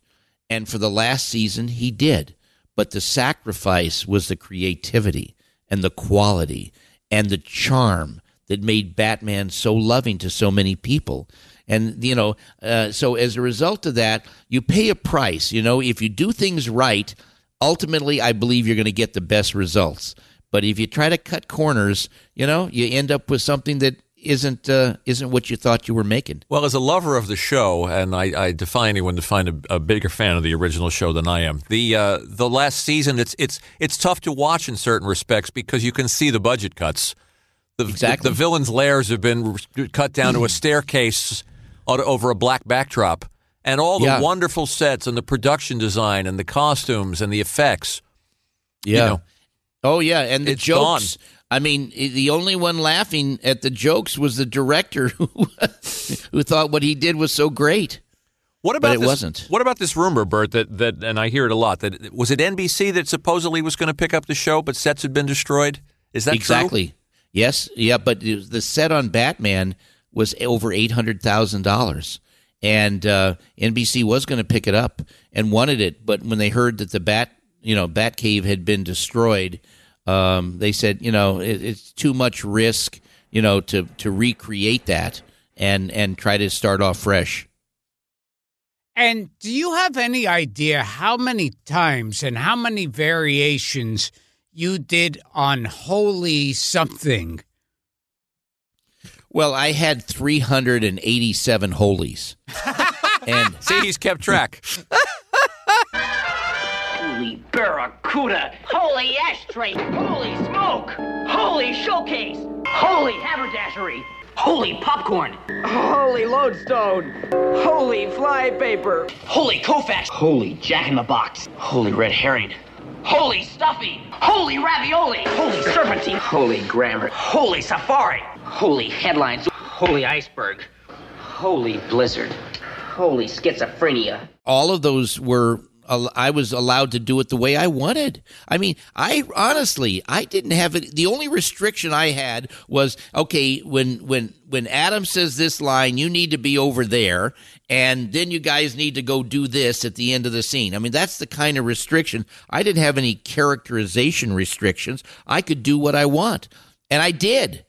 And for the last season, he did. But the sacrifice was the creativity and the quality and the charm that made Batman so loving to so many people. And, you know, uh, so as a result of that, you pay a price. You know, if you do things right, ultimately, I believe you're going to get the best results. But if you try to cut corners, you know, you end up with something that isn't uh, isn't what you thought you were making. Well, as a lover of the show, and I, I defy anyone to find a, a bigger fan of the original show than I am. The uh, the last season, it's it's it's tough to watch in certain respects because you can see the budget cuts. The, Exactly. the, villains' lairs have been cut down to a staircase over a black backdrop, and all the Yeah. wonderful sets and the production design and the costumes and the effects. Yeah. know, oh yeah, and the it's jokes. I mean, the only one laughing at the jokes was the director who, who thought what he did was so great. What about it this, wasn't. What about this rumor, Burt? That that and I hear it a lot. That was it NBC that supposedly was going to pick up the show, but sets had been destroyed. Is that true? exactly. Yes. Yeah. But the set on Batman was over eight hundred thousand dollars, and uh, NBC was going to pick it up and wanted it, but when they heard that the Bat, you know, Batcave had been destroyed, um, they said, you know, it, it's too much risk, you know, to to recreate that and and try to start off fresh. And do you have any idea how many times and how many variations you did on Holy Something? Well, I had three hundred and eighty-seven holies, and See, he's kept track. Holy barracuda! Holy ashtray! Holy smoke! Holy showcase! Holy haberdashery! Holy popcorn! Holy lodestone! Holy flypaper! Holy Koufax! Holy Jack in the Box! Holy red herring! Holy stuffy! Holy ravioli! Holy serpentine! Holy grammar! Holy safari! Holy headlines! Holy iceberg! Holy blizzard! Holy schizophrenia! all of those were al- I was allowed to do it the way I wanted. I mean, I honestly, I didn't have it. The only restriction I had was okay when when when Adam says this line, you need to be over there, and then you guys need to go do this at the end of the scene. I mean, that's the kind of restriction. I didn't have any characterization restrictions. I could do what I want, and I did.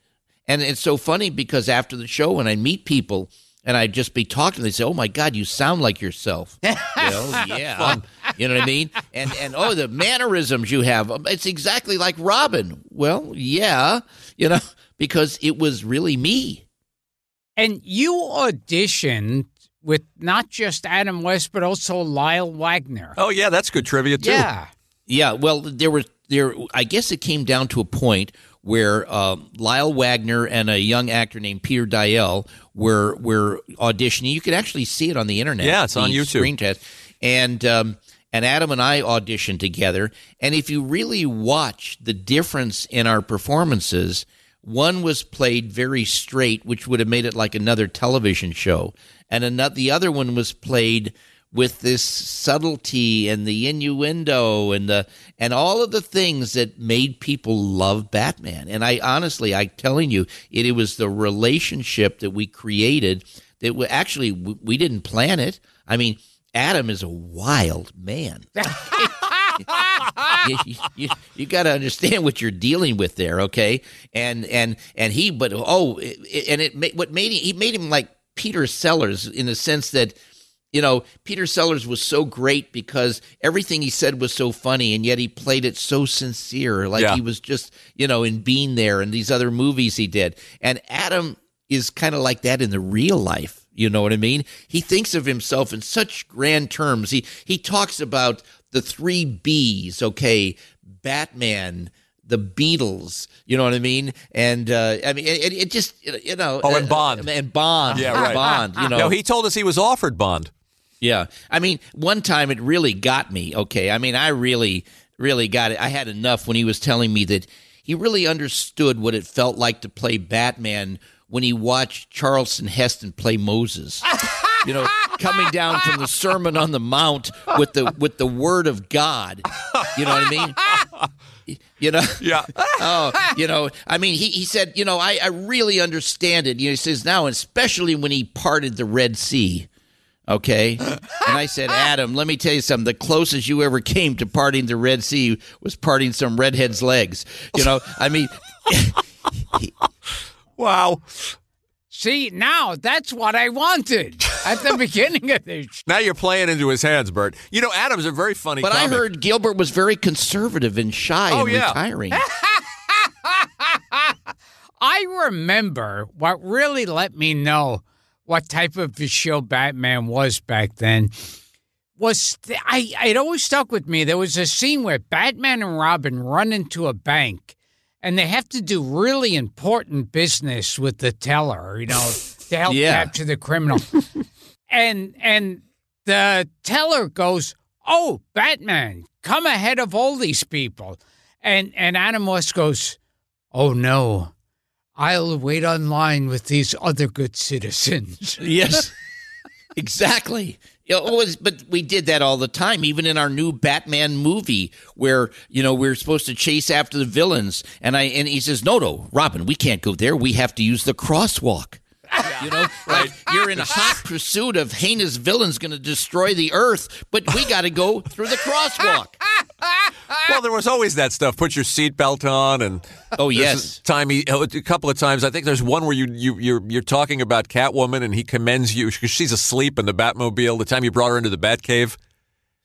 And it's so funny because after the show, when I meet people and I'd just be talking, they say, "Oh my God, you sound like yourself." well, yeah, you know what I mean. And and oh, the mannerisms you have, um, it's exactly like Robin. Well, yeah, you know, because it was really me. And you auditioned with not just Adam West, but also Lyle Waggoner. Oh yeah, that's good trivia too. Yeah. Yeah, well, there was there. I guess it came down to a point where um, Lyle Waggoner and a young actor named Peter Deyell were were auditioning. You could actually see it on the internet. Yeah, it's on YouTube. Screen test, and um, and Adam and I auditioned together. And if you really watch the difference in our performances, one was played very straight, which would have made it like another television show, and another the other one was played with this subtlety and the innuendo and the and all of the things that made people love Batman. And I honestly, I'm telling you, it, it was the relationship that we created that we actually we, we didn't plan it. I mean, Adam is a wild man. you, you, you got to understand what you're dealing with there, okay? And and and he, but oh, and it what made him he made him like Peter Sellers in the sense that you know Peter Sellers was so great because everything he said was so funny, and yet he played it so sincere, like Yeah. he was just you know in Being There and these other movies he did. And Adam is kind of like that in the real life. You know what I mean? He thinks of himself in such grand terms. He he talks about the three B's. Okay, Batman, the Beatles. You know what I mean? And uh, I mean, it, it just you know. Oh, and uh, Bond. and Bond. Yeah, right. Bond. You know. No, he told us he was offered Bond. Yeah. I mean, one time it really got me. Okay. I mean, I really, really got it. I had enough when he was telling me that he really understood what it felt like to play Batman when he watched Charlton Heston play Moses. You know, coming down from the Sermon on the Mount with the with the Word of God. You know what I mean? You know, Yeah. oh, you know, I mean, he, he said, you know, I, I really understand it. You know, he says now, especially when he parted the Red Sea. Okay. And I said, Adam, let me tell you something. The closest you ever came to parting the Red Sea was parting some redhead's legs. You know, I mean, Wow. See, now that's what I wanted at the beginning of this. Now you're playing into his hands, Burt. You know, Adam's a very funny. but I heard Gilbert was very conservative and shy Oh, and yeah. retiring. I remember what really let me know what type of a show Batman was back then. Was th- I? It always stuck with me. There was a scene where Batman and Robin run into a bank, and they have to do really important business with the teller. You know, to help Yeah. capture the criminal. and and the teller goes, "Oh, Batman, come ahead of all these people," and and Animorphs goes, "Oh no, I'll wait online with these other good citizens." Yes, exactly. Was, oh, but we did that all the time, even in our new Batman movie, where you know we're supposed to chase after the villains, and I and he says, "No, no, Robin, we can't go there. We have to use the crosswalk." You know, right? you're in hot pursuit of heinous villains going to destroy the earth, but we got to go through the crosswalk. Well, there was always that stuff. Put your seatbelt on, and Oh yes, time he, oh, a couple of times. I think there's one where you you you're you're talking about Catwoman, and he commends you because she's asleep in the Batmobile. The time you brought her into the Batcave.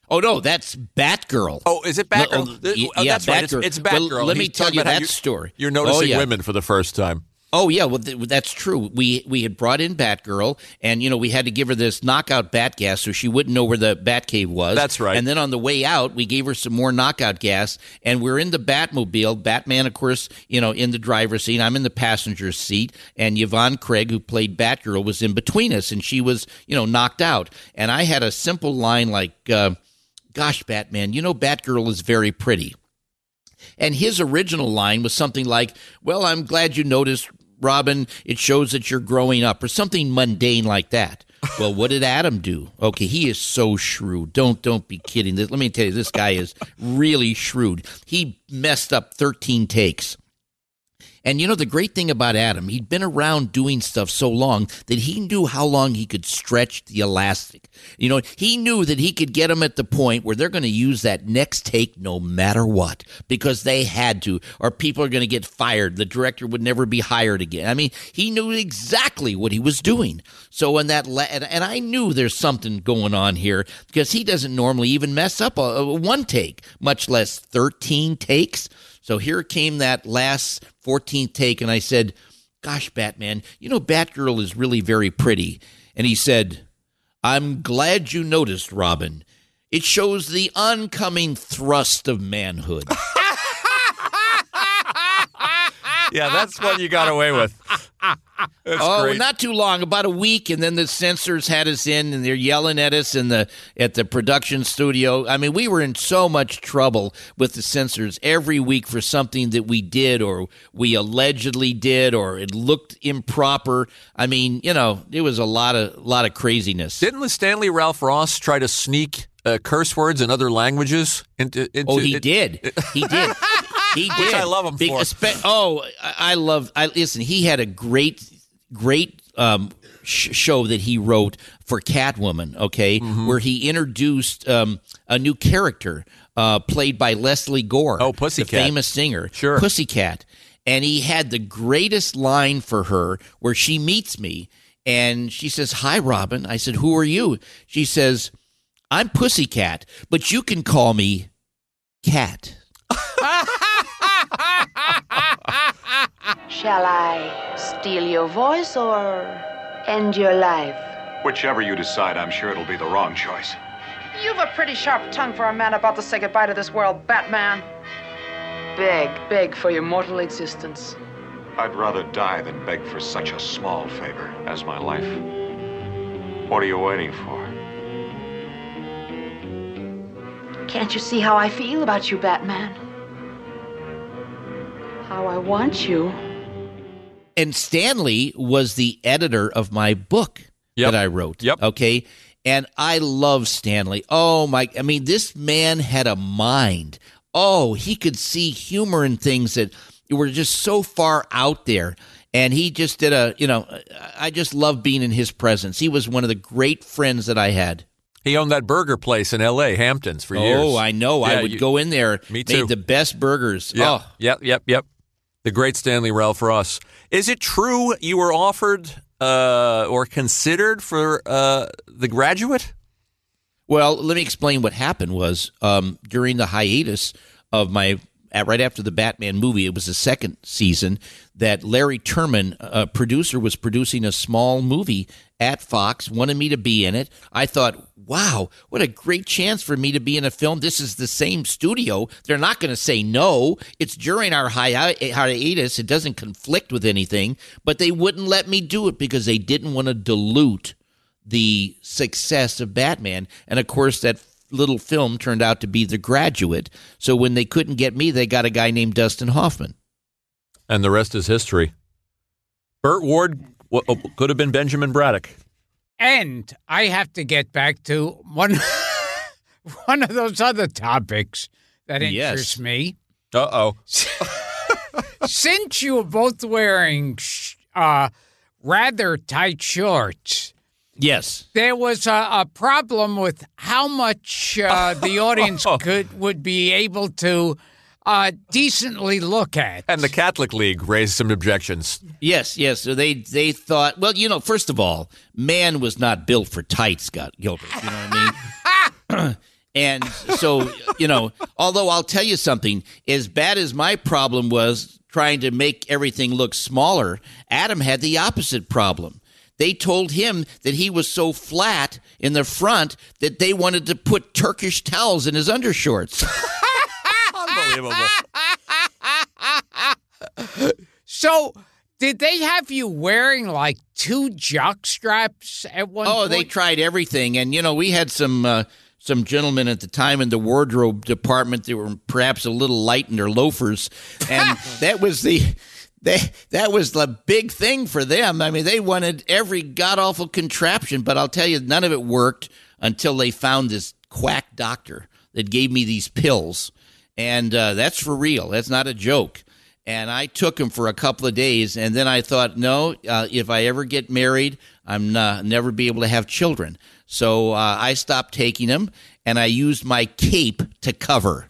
Oh no, that's Batgirl. Oh, is it Batgirl? No, oh, oh, yeah, that's right. It's, Batgirl. it's Well, Batgirl. let me he's tell you that story. You're noticing Oh, yeah. women for the first time. Oh yeah, well th- that's true. We we had brought in Batgirl, and you know we had to give her this knockout bat gas so she wouldn't know where the Batcave was. That's right. And then on the way out, we gave her some more knockout gas, and we're in the Batmobile. Batman, of course, you know, in the driver's seat. I'm in the passenger seat, and Yvonne Craig, who played Batgirl, was in between us, and she was you know knocked out. And I had a simple line like, uh, "Gosh, Batman, you know Batgirl is very pretty." And his original line was something like, Well, I'm glad you noticed, Robin. It shows that you're growing up, or something mundane like that. Well, what did Adam do? Okay, he is so shrewd. Don't don't be kidding. Let me tell you, this guy is really shrewd. He messed up 13 takes. And you know, the great thing about Adam, he'd been around doing stuff so long that he knew how long he could stretch the elastic. You know, he knew that he could get them at the point where they're going to use that next take no matter what because they had to, or people are going to get fired. The director would never be hired again. I mean, he knew exactly what he was doing. So, in that, la- and, and I knew there's something going on here because he doesn't normally even mess up a, a one take, much less 13 takes. So here came that last 14th take, and I said, Gosh, Batman, you know, Batgirl is really very pretty. And he said, I'm glad you noticed, Robin. It shows the oncoming thrust of manhood. Yeah, that's what you got away with. That's oh, great. not too long, about a week, and then the censors had us in, and they're yelling at us in the at the production studio. I mean, we were in so much trouble with the censors every week for something that we did, or we allegedly did, or it looked improper. I mean, you know, it was a lot of lot of craziness. Didn't the Stanley Ralph Ross try to sneak uh, curse words in other languages into? into Oh, he it- did. He did. He did. Which I love him Big- for. espe- oh, I I love. I listen. He had a great, great um, sh- show that he wrote for Catwoman. Okay, Mm-hmm. where he introduced um, a new character uh, played by Lesley Gore. Oh, the Pussycat. famous singer. Sure. Pussycat. And he had the greatest line for her where she meets me and she says, Hi, Robin. I said, Who are you? She says, I'm Pussycat, but you can call me Cat. Shall I steal your voice or end your life? Whichever you decide, I'm sure it'll be the wrong choice. You've a pretty sharp tongue for a man about to say goodbye to this world, Batman. Beg, beg for your mortal existence. I'd rather die than beg for such a small favor as my life. What are you waiting for? Can't you see how I feel about you, Batman? How I want you. and Stanley was the editor of my book Yep. that I wrote. Yep. Okay. And I love Stanley. Oh my! I mean, this man had a mind. Oh, he could see humor in things that were just so far out there. And he just did a, you know, I just love being in his presence. He was one of the great friends that I had. He owned that burger place in L.A., Hamptons, for years. Oh, I know. I would you- go in there. Me too. Made the best burgers. Yeah. Oh, Yep. Yep. Yep. The great Stanley Ralph Ross. Is it true you were offered uh, or considered for uh, The Graduate? Well, let me explain what happened was um, during the hiatus of my at, right after the Batman movie, it was the second season that Larry Turman, a producer, was producing a small movie at Fox, wanted me to be in it. I thought, wow, what a great chance for me to be in a film. This is the same studio. They're not going to say no. It's during our hi- hiatus. It doesn't conflict with anything, but they wouldn't let me do it because they didn't want to dilute the success of Batman. And of course, that little film turned out to be The Graduate. So when they couldn't get me, they got a guy named Dustin Hoffman. And the rest is history. Burt Ward w- oh, could have been Benjamin Braddock. And I have to get back to one one of those other topics that Yes. interests me. Uh oh. Since you are both wearing sh- uh, rather tight shorts, Yes. there was a, a problem with how much uh, the audience could would be able to uh, decently look at. And the Catholic League raised some objections. Yes, yes. So they they thought, well, you know, first of all, man was not built for tight, Scott Gilbert. You know what I mean? and so, you know, although I'll tell you something, as bad as my problem was trying to make everything look smaller, Adam had the opposite problem. They told him that he was so flat in the front that they wanted to put Turkish towels in his undershorts. Unbelievable. So, did they have you wearing like two jock straps at one Oh, point? they tried everything, and you know we had some uh, some gentlemen at the time in the wardrobe department that were perhaps a little light in their loafers, and that was the they that was the big thing for them. I mean, they wanted every god awful contraption, but I'll tell you, none of it worked until they found this quack doctor that gave me these pills, and uh, that's for real. That's not a joke. And I took them for a couple of days, and then I thought, no, uh, if I ever get married, I'm uh, never be able to have children. So uh, I stopped taking them, and I used my cape to cover.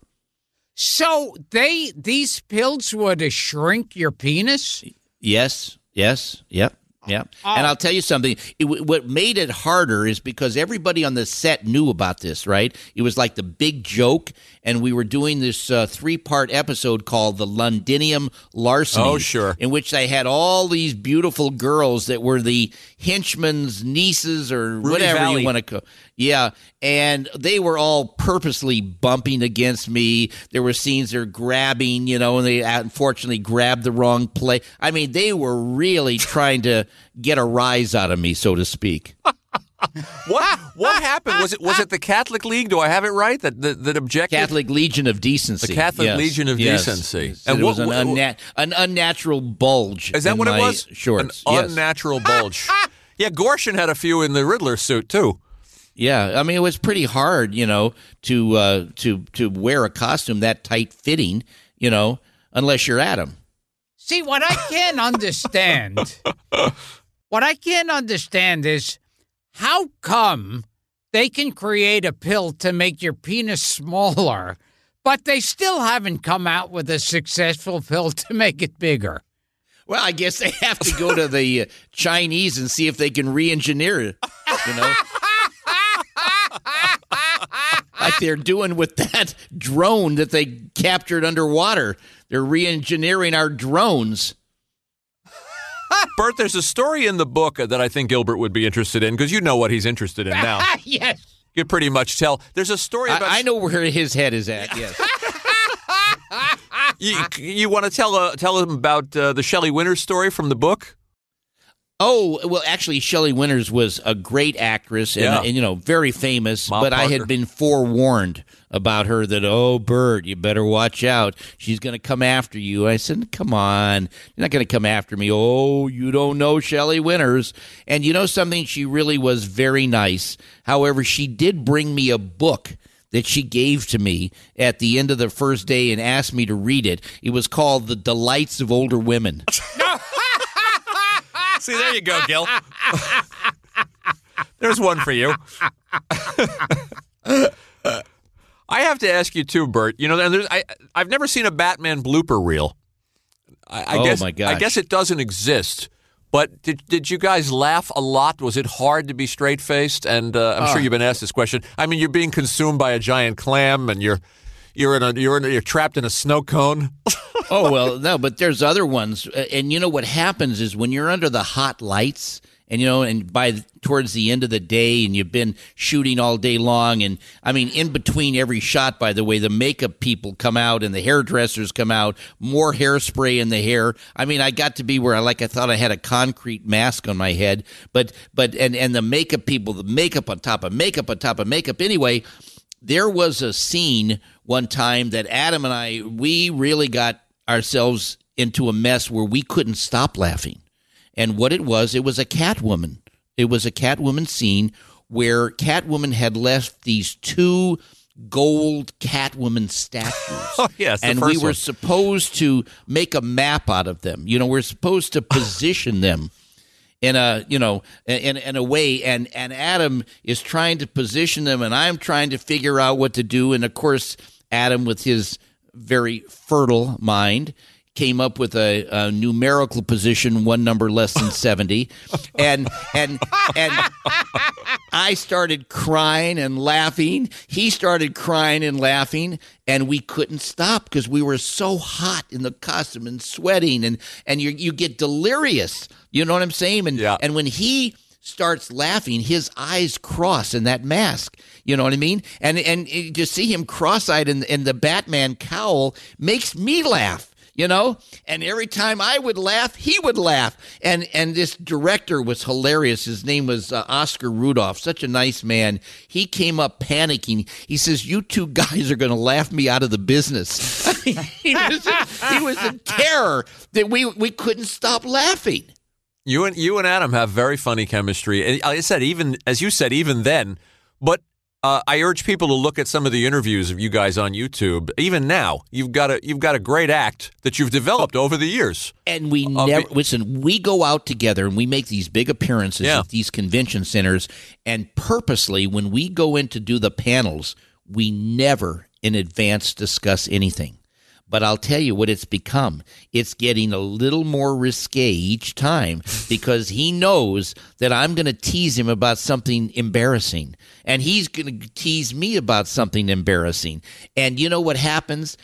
So they these pills were to shrink your penis. Yes, yes, yep, yep. And I'll tell you something. It, what made it harder is because everybody on the set knew about this, right? It was like the big joke, and we were doing this uh, three-part episode called "The Londinium Larceny." Oh, sure. In which they had all these beautiful girls that were the henchman's nieces or whatever Valley. you want to call. Yeah, and they were all purposely bumping against me. There were scenes they're grabbing, you know, and they unfortunately grabbed the wrong play. I mean, they were really trying to get a rise out of me, so to speak. What what happened? Was it was it the Catholic League? Do I have it right? That that, that objected Catholic Legion of Decency. The Catholic Yes, Legion of yes. Decency. And And it was what- an, what- unna- an unnatural bulge. Is that what it was? Shorts. An yes. unnatural bulge. yeah, Gorshin had a few in the Riddler suit too. Yeah, I mean it was pretty hard, you know, to uh, to to wear a costume that tight fitting, you know, unless you're Adam. See, what I can't understand, what I can't understand is how come they can create a pill to make your penis smaller, but they still haven't come out with a successful pill to make it bigger. Well, I guess they have to go to the uh, Chinese and see if they can re-engineer it. You know, like they're doing with that drone that they captured underwater. They're re-engineering our drones. Burt, there's a story in the book that I think Gilbert would be interested in because you know what he's interested in now. yes. You can pretty much tell. There's a story about. I, I know where his head is at. Yes. You, you want to tell uh, tell him about uh, the Shelley Winters story from the book? Oh well, actually, Shelley Winters was a great actress and, Yeah. and you know very famous. Ma but I had been forewarned about her that oh, Burt, you better watch out. She's going to come after you. I said, come on, you're not going to come after me. Oh, you don't know Shelley Winters. And you know something? She really was very nice. However, she did bring me a book. That she gave to me at the end of the first day and asked me to read it. It was called The Delights of Older Women. See, there you go, Gil. There's one for you. I have to ask you too, Burt. You know, and there's, I I've never seen a Batman blooper reel. I, I Oh, guess my I guess it doesn't exist. But did did you guys laugh a lot? Was it hard to be straight faced? And uh, I'm sure you've been asked this question. I mean, you're being consumed by a giant clam, and you're you're in a you're in a, you're trapped in a snow cone. oh well, no, but there's other ones, Uh, and you know what happens is when you're under the hot lights and you know and by towards the end of the day and you've been shooting all day long and i mean in between every shot by the way the makeup people come out and the hairdressers come out more hairspray in the hair. I mean i got to be where i like i thought i had a concrete mask on my head but but and and the makeup people the makeup on top of makeup on top of makeup. Anyway there was a scene one time that adam and i we really got ourselves into a mess where we couldn't stop laughing and what it was, it was a Catwoman. It was a Catwoman scene where Catwoman had left these two gold Catwoman statues. Oh, yes, and we were one. supposed to make a map out of them. You know, we're supposed to position them in a you know in in a way and and Adam is trying to position them and I'm trying to figure out what to do and of course Adam with his very fertile mind came up with a, a numerical position one number less than 70 and and and I started crying and laughing. He started crying and laughing, and we couldn't stop because we were so hot in the costume and sweating, and and you you get delirious. You know what I'm saying? And Yeah. and when he starts laughing, his eyes cross in that mask. You know what I mean? And and just see him cross-eyed in, in the Batman cowl makes me laugh you know? And every time i would laugh he would laugh. And and this director was hilarious. His name was uh, oscar rudolph. Such a nice man. He came up panicking. He says you two guys are going to laugh me out of the business. He, was, he was in terror that we we couldn't stop laughing You and you and Adam have very funny chemistry. And like I said, even as you said, even then. But uh, I urge people to look at some of the interviews of you guys on YouTube. Even now, you've got a you've got a great act that you've developed over the years. and we never the- listen. We go out together and we make these big appearances Yeah. at these convention centers, and purposely, when we go in to do the panels, we never in advance discuss anything. But I'll tell you what it's become. It's getting a little more risque each time because he knows that I'm going to tease him about something embarrassing. And he's going to tease me about something embarrassing. And you know what happens?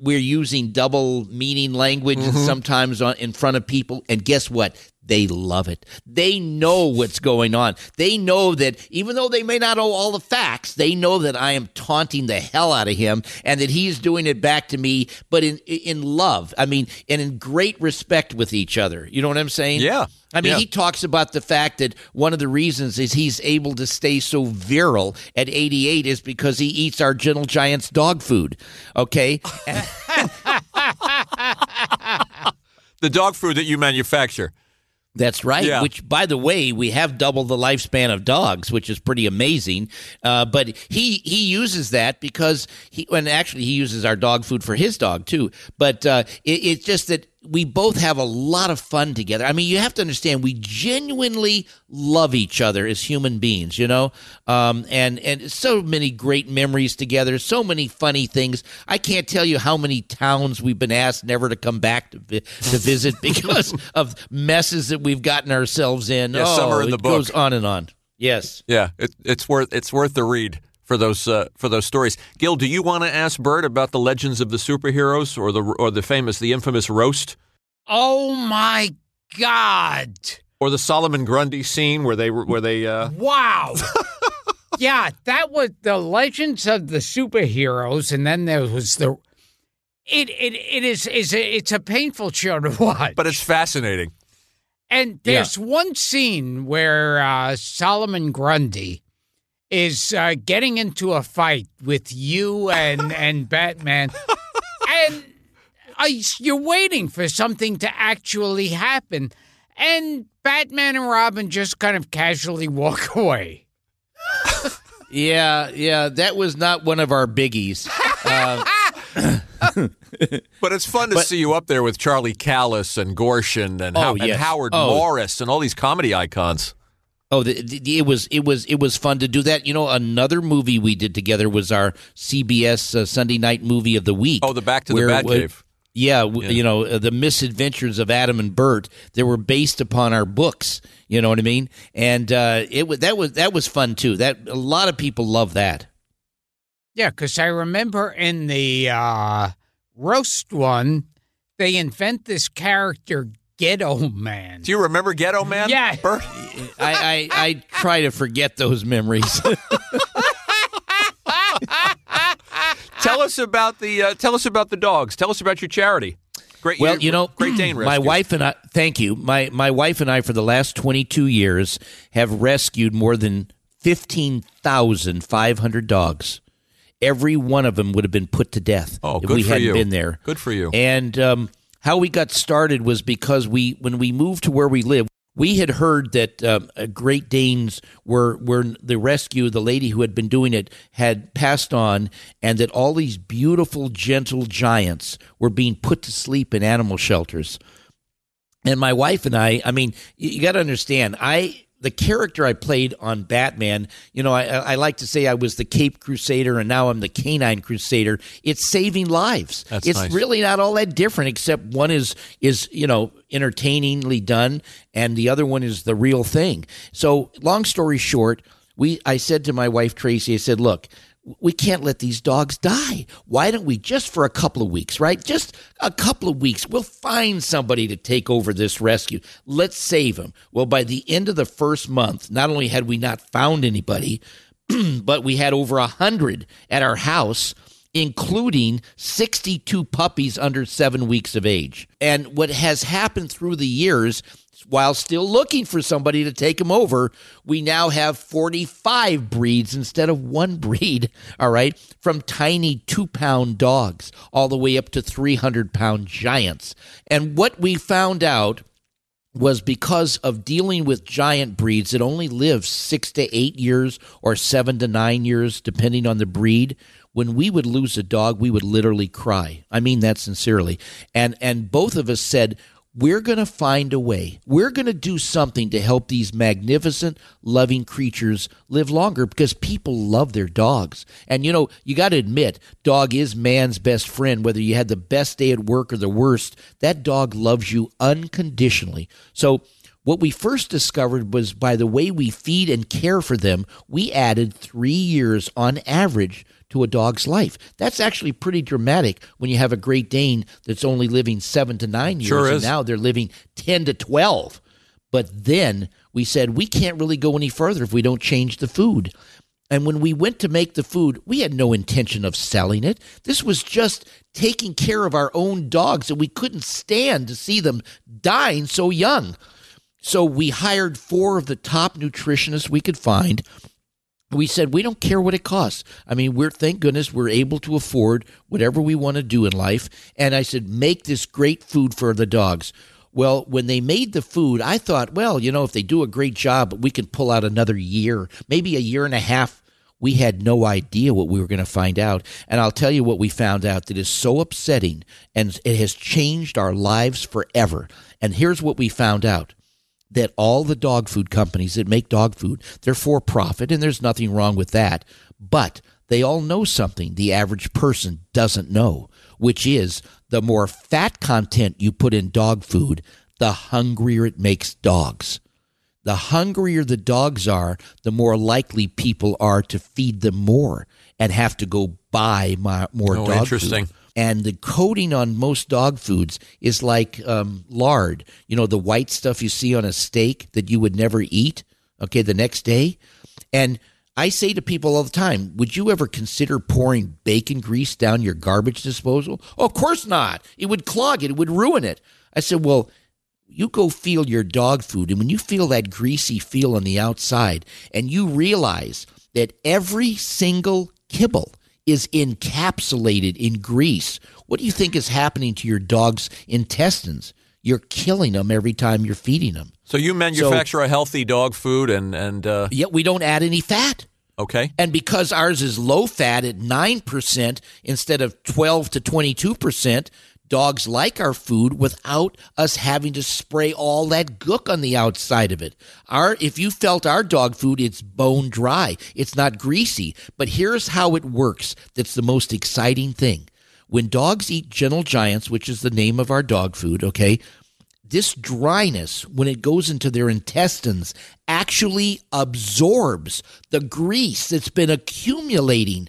we're using double meaning language and mm-hmm. sometimes on, in front of people and guess what they love it they know what's going on they know that even though they may not know all the facts they know that i am taunting the hell out of him and that he's doing it back to me but in in love i mean and in great respect with each other you know what i'm saying Yeah. I mean, Yeah. he talks about the fact that one of the reasons is he's able to stay so virile at 88 is because he eats our Gentle Giants dog food. Okay, The dog food that you manufacture. That's right. Yeah. Which, by the way, we have double the lifespan of dogs, which is pretty amazing. Uh, but he he uses that because he and actually he uses our dog food for his dog too. But uh, it, it's just that we both have a lot of fun together. I mean, you have to understand we genuinely love each other as human beings, you know, um, and and so many great memories together, so many funny things. I can't tell you how many towns we've been asked never to come back to vi- to visit because of messes that we've gotten ourselves in. Yeah, oh, are in the it goes on and on. Yes. Yeah, it, it's worth it's worth the read for those uh, for those stories. Gil, do you want to ask Burt about the legends of the superheroes or the or the famous the infamous roast Oh my God. or the Solomon Grundy scene where they were where they uh, Wow. yeah, that was the legends of the superheroes, and then there was the. It it it is is a, it's a painful show to watch. but it's fascinating. And there's one scene where uh, Solomon Grundy is uh, getting into a fight with you and and Batman, and I, you're waiting for something to actually happen, and Batman and Robin just kind of casually walk away. Yeah, yeah, that was not one of our biggies. Uh, But it's fun to see you up there with Charlie Callas and Gorshin and, Oh, How- and yes. Howard Oh. Morris and all these comedy icons. Oh, the, the, it was it was it was fun to do that. You know, another movie we did together was our CBS uh, Sunday night movie of the week. Oh, the Back to the where- Batcave. Yeah, w you know uh, the misadventures of Adam and Burt. They were based upon our books. You know what I mean? And uh, it was that was that was fun too. That a lot of people love that. Yeah, because I remember in the uh, roast one, they invent this character Ghetto Man. Do you remember Ghetto Man? Yeah. Burt? I, I, I try to forget those memories. tell us about the uh, tell us about the dogs. Tell us about your charity. Great. well, you know, Great Dane Rescue. my wife and I. Thank you. My my wife and I, for the last twenty two years, have rescued more than fifteen thousand five hundred dogs. Every one of them would have been put to death Oh, if good we for hadn't you. been there. Good for you. And um, how we got started was because we, when we moved to where we live, we had heard that um, uh, Great Danes were were the rescue. The lady who had been doing it had passed on, and that all these beautiful, gentle giants were being put to sleep in animal shelters. And my wife and I, I mean, you, you got to understand, I the character I played on Batman, you know, I, I like to say I was the Caped Crusader and now I'm the Canine Crusader. It's saving lives. That's it's nice. really not all that different, except one is is you know entertainingly done, and the other one is the real thing. So, long story short, we I said to my wife Tracy, I said, look. We can't let these dogs die. Why don't we just for a couple of weeks, right? Just a couple of weeks. We'll find somebody to take over this rescue. Let's save them. Well, by the end of the first month, not only had we not found anybody, but we had over a hundred at our house, including 62 puppies under seven weeks of age. And what has happened through the years, while still looking for somebody to take them over, we now have 45 breeds instead of one breed, all right, from tiny two pound dogs all the way up to 300 pound giants. And what we found out was because of dealing with giant breeds that only live six to eight years or seven to nine years, depending on the breed. When we would lose a dog, we would literally cry. I mean that sincerely. And and both of us said, we're going to find a way. We're going to do something to help these magnificent, loving creatures live longer because people love their dogs. And you know, you got to admit, dog is man's best friend. Whether you had the best day at work or the worst, that dog loves you unconditionally. So, what we first discovered was by the way we feed and care for them, we added three years on average to a dog's life. That's actually pretty dramatic when you have a Great Dane that's only living seven to nine years, Sure and is. now they're living 10 to 12. But then we said, we can't really go any further if we don't change the food. And when we went to make the food, we had no intention of selling it. This was just taking care of our own dogs, and we couldn't stand to see them dying so young. So we hired four of the top nutritionists we could find. We said we don't care what it costs. I mean, we're thank goodness we're able to afford whatever we want to do in life. And I said, make this great food for the dogs. Well, when they made the food, I thought, well, you know, if they do a great job, we can pull out another year, maybe a year and a half. We had no idea what we were going to find out. And I'll tell you what we found out that is so upsetting and it has changed our lives forever. And here's what we found out that all the dog food companies that make dog food, they're for profit and there's nothing wrong with that. But they all know something the average person doesn't know, which is the more fat content you put in dog food, the hungrier it makes dogs. The hungrier the dogs are, the more likely people are to feed them more and have to go buy my, more Oh, dog interesting. food. And the coating on most dog foods is like um, lard. You know, the white stuff you see on a steak that you would never eat, okay, the next day. And I say to people all the time, would you ever consider pouring bacon grease down your garbage disposal? Oh, of course not. It would clog it, it would ruin it. I said, well, you go feel your dog food, and when you feel that greasy feel on the outside, and you realize that every single kibble is encapsulated in grease, what do you think is happening to your dog's intestines? You're killing them every time you're feeding them. So you manufacture a healthy dog food, and and uh, Yet we don't add any fat. okay, And because ours is low fat at 9% instead of 12 to 22%, dogs like our food without us having to spray all that gook on the outside of it. Our if you felt our dog food, it's bone dry. It's not greasy. But here's how it works. That's the most exciting thing. When dogs eat gentle giants, which is the name of our dog food, okay? this dryness, when it goes into their intestines, actually absorbs the grease that's been accumulating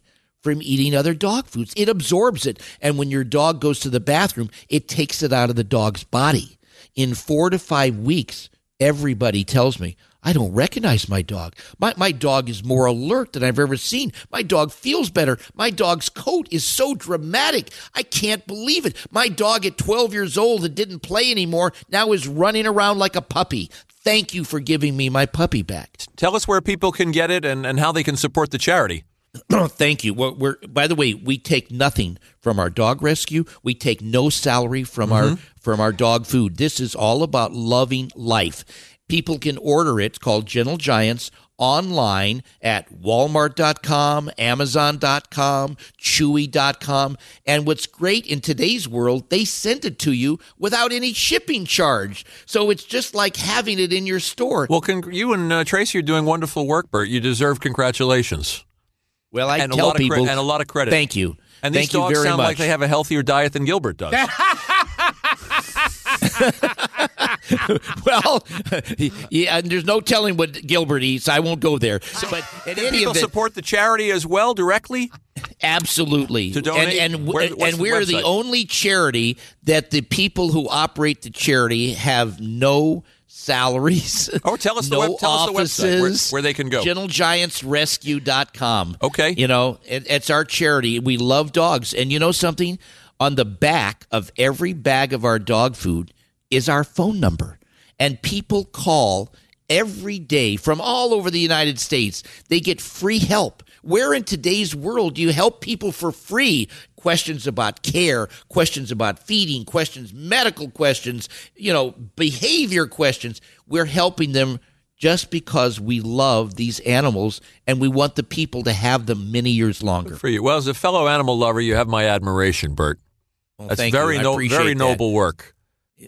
from eating other dog foods. It absorbs it. And when your dog goes to the bathroom, it takes it out of the dog's body. in four to five weeks, everybody tells me, I don't recognize my dog. My, my dog is more alert than I've ever seen. My dog feels better. My dog's coat is so dramatic. I can't believe it. My dog at 12 years old that didn't play anymore now is running around like a puppy. Thank you for giving me my puppy back. Tell us where people can get it and, and how they can support the charity. Thank you. We're, we're, by the way, we take nothing from our dog rescue. We take no salary from our from our dog food. This is all about loving life. People can order it. It's called Gentle Giants online at walmart.com, amazon.com, chewy.com. And what's great in today's world, they send it to you without any shipping charge. So it's just like having it in your store. Well, con- you and uh, Tracy are doing wonderful work, Burt. You deserve congratulations. Well, I and a tell lot of cre- people and a lot of credit. Thank you. And these Thank you dogs very sound much. like they have a healthier diet than Gilbert does. well, yeah, and there's no telling what Gilbert eats. I won't go there. But in Can people event, support the charity as well directly? absolutely. To donate? And and, Where- and, we're the website? only charity that the people who operate the charity have no salaries. Oh, tell us the web- tell us the website, where- where they can go. GentleGiantsRescue.com. Okay. You know, it, it's our charity. We love dogs. And you know something? On the back of every bag of our dog food is our phone number. And people call every day from all over the United States. They get free help. Where in today's world do you help people for free? Questions about care, questions about feeding, questions, medical questions, you know, behavior questions. We're helping them just because we love these animals and we want the people to have them many years longer. For you. Well, as a fellow animal lover, you have my admiration, Burt. Well, That's thank you. very no- very that. noble work.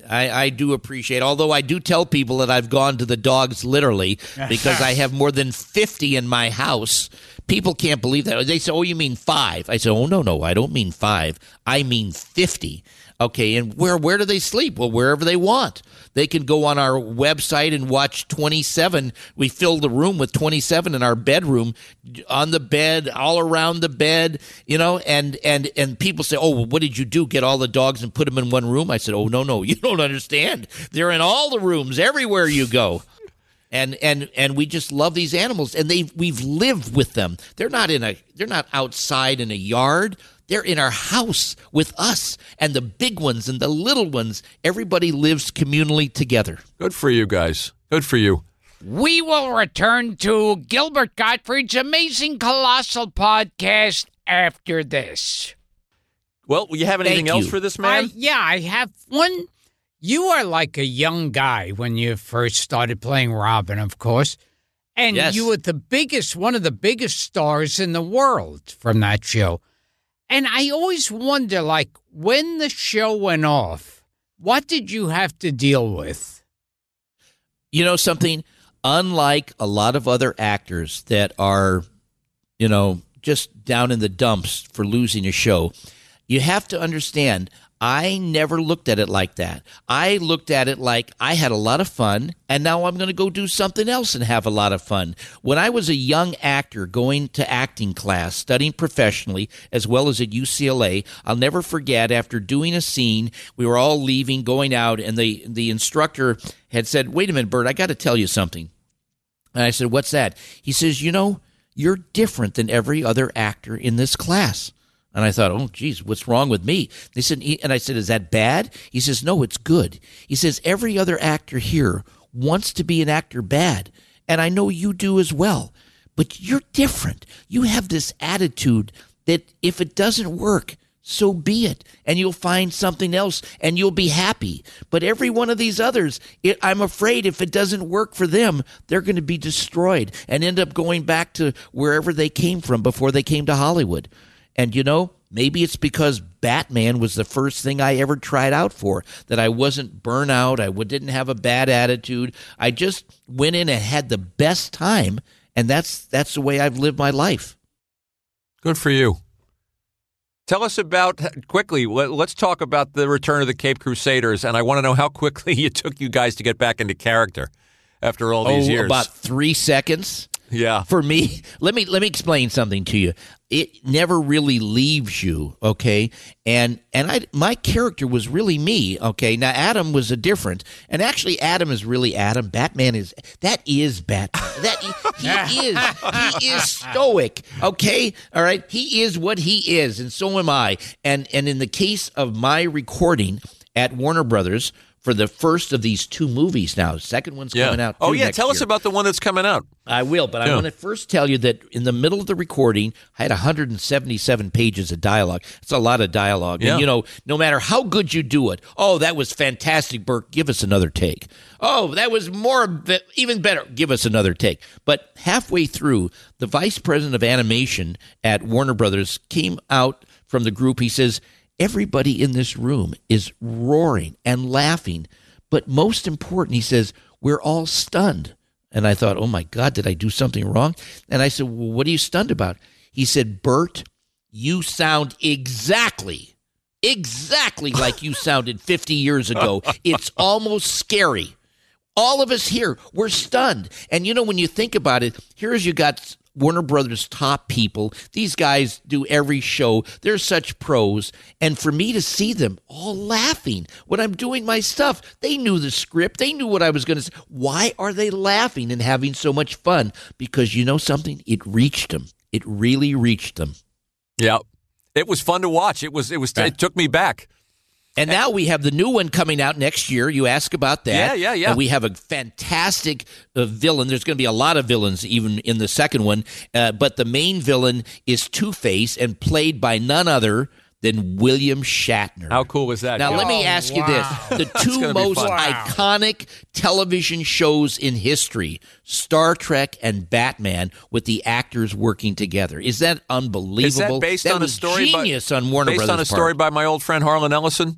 I, I do appreciate, although I do tell people that I've gone to the dogs literally because I have more than 50 in my house. People can't believe that. They say, Oh, you mean five? I say, Oh, no, no, I don't mean five. I mean 50. Okay, and where where do they sleep? Well, wherever they want. They can go on our website and watch 27. We fill the room with 27 in our bedroom, on the bed, all around the bed, you know. And and and people say, "Oh, well, what did you do? Get all the dogs and put them in one room?" I said, "Oh, no, no, you don't understand. They're in all the rooms, everywhere you go." and and and we just love these animals and they we've lived with them they're not in a they're not outside in a yard they're in our house with us and the big ones and the little ones everybody lives communally together Good for you guys. Good for you. We will return to Gilbert Gottfried's amazing colossal podcast after this. Well, you have anything Thank else for this I, man? yeah, I have one. You are like a young guy when you first started playing Robin, of course. And Yes. you were the biggest, one of the biggest stars in the world from that show. And I always wonder, like, when the show went off, what did you have to deal with? you know something unlike a lot of other actors that are you know just down in the dumps for losing a show you have to understand I never looked at it like that. I looked at it like I had a lot of fun and now I'm going to go do something else and have a lot of fun. When I was a young actor going to acting class, studying professionally as well as at UCLA, I'll never forget after doing a scene, we were all leaving, going out, and the, the instructor had said, Wait a minute, Burt, I got to tell you something. And I said, What's that? He says, You know, you're different than every other actor in this class. And I thought, oh, geez, what's wrong with me? They said, and I said, is that bad? He says, no, it's good. He says, every other actor here wants to be an actor bad. And I know you do as well. But you're different. You have this attitude that if it doesn't work, so be it. And you'll find something else and you'll be happy. But every one of these others, it, I'm afraid if it doesn't work for them, they're going to be destroyed and end up going back to wherever they came from before they came to Hollywood. And you know, maybe it's because Batman was the first thing I ever tried out for, that I wasn't burnout, I didn't have a bad attitude. I just went in and had the best time, and that's that's the way I've lived my life. Good for you. Tell us about quickly. Let, let's talk about the return of the Caped Crusaders, and I want to know how quickly it took you guys to get back into character after all these oh, years. about three seconds. Yeah. For me, let me let me explain something to you. It never really leaves you, okay? And and I my character was really me, okay? Now Adam was a different. And actually Adam is really Adam. Batman is that is Batman. That he is he is stoic, okay? All right? He is what he is and so am I. And and in the case of my recording at Warner Brothers for the first of these two movies now. Second one's Yeah. coming out. Oh yeah, tell us about the one that's coming out. I will, but I want to first tell you that in the middle of the recording, I had 177 pages of dialogue. It's a lot of dialogue. Yeah. And, you know, no matter how good you do it, oh, that was fantastic, Burt, give us another take. Oh, that was more, even better, give us another take. But halfway through, the vice president of animation at Warner Brothers came out from the group. He says, Everybody in this room is roaring and laughing. But most important, he says, we're all stunned. And I thought, oh my God, did I do something wrong? And I said, well, what are you stunned about? He said, Burt, you sound exactly, exactly like you sounded 50 years ago. It's almost scary. All of us here, we're stunned. And you know, when you think about it, here's you got Warner Brothers top people. These guys do every show. They're such pros. And for me to see them all laughing when I'm doing my stuff, they knew the script. They knew what I was going to say. Why are they laughing and having so much fun? Because you know something? It reached them. It really reached them. Yeah. It was fun to watch. It was it was it took me back. And now we have the new one coming out next year. You ask about that. Yeah, yeah, yeah. And we have a fantastic uh, villain. There's going to be a lot of villains even in the second one. Uh, but the main villain is Two Face and played by none other than William Shatner. How cool was that? Now, Yeah. let me oh, ask you this. The two most fun. iconic television shows in history Star Trek and Batman, with the actors working together. Is that unbelievable? Is that based That on a story genius by, on Warner based Brothers on a story by my old friend Harlan Ellison?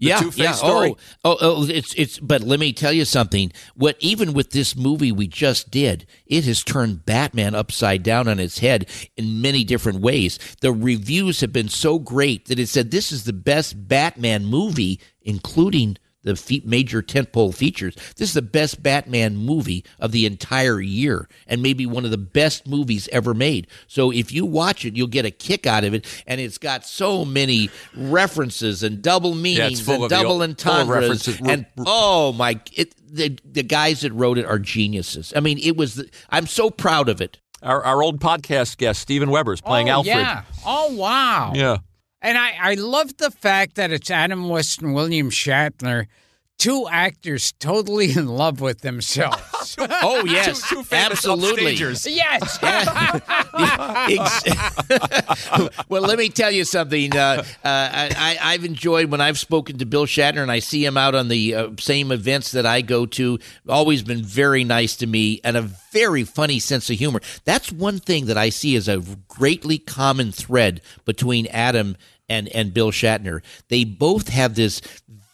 The yeah, yeah. story? Oh, oh, oh, it's it's. But let me tell you something. What even with this movie we just did, it has turned Batman upside down on its head in many different ways. The reviews have been so great that it said this is the best Batman movie, including the fe- major tentpole features. This is the best Batman movie of the entire year, and maybe one of the best movies ever made. So if you watch it, you'll get a kick out of it, and it's got so many references and double meanings full and of the double old- full entendres, references. and oh my, it, the the guys that wrote it are geniuses. I mean, it was. The, I'm so proud of it. Our, our old podcast guest, Steven Weber is playing oh, Alfred. Yeah. Oh, wow. Yeah. And I, I love the fact that it's Adam West and William Shatner, two actors totally in love with themselves. Oh yes, Two- two absolutely. upstagers. yes. Well, let me tell you something. Uh, uh, I, I've enjoyed when I've spoken to Bill Shatner and I see him out on the uh, same events that I go to. Always been very nice to me and a very funny sense of humor. That's one thing that I see as a greatly common thread between Adam and and Bill Shatner. They both have this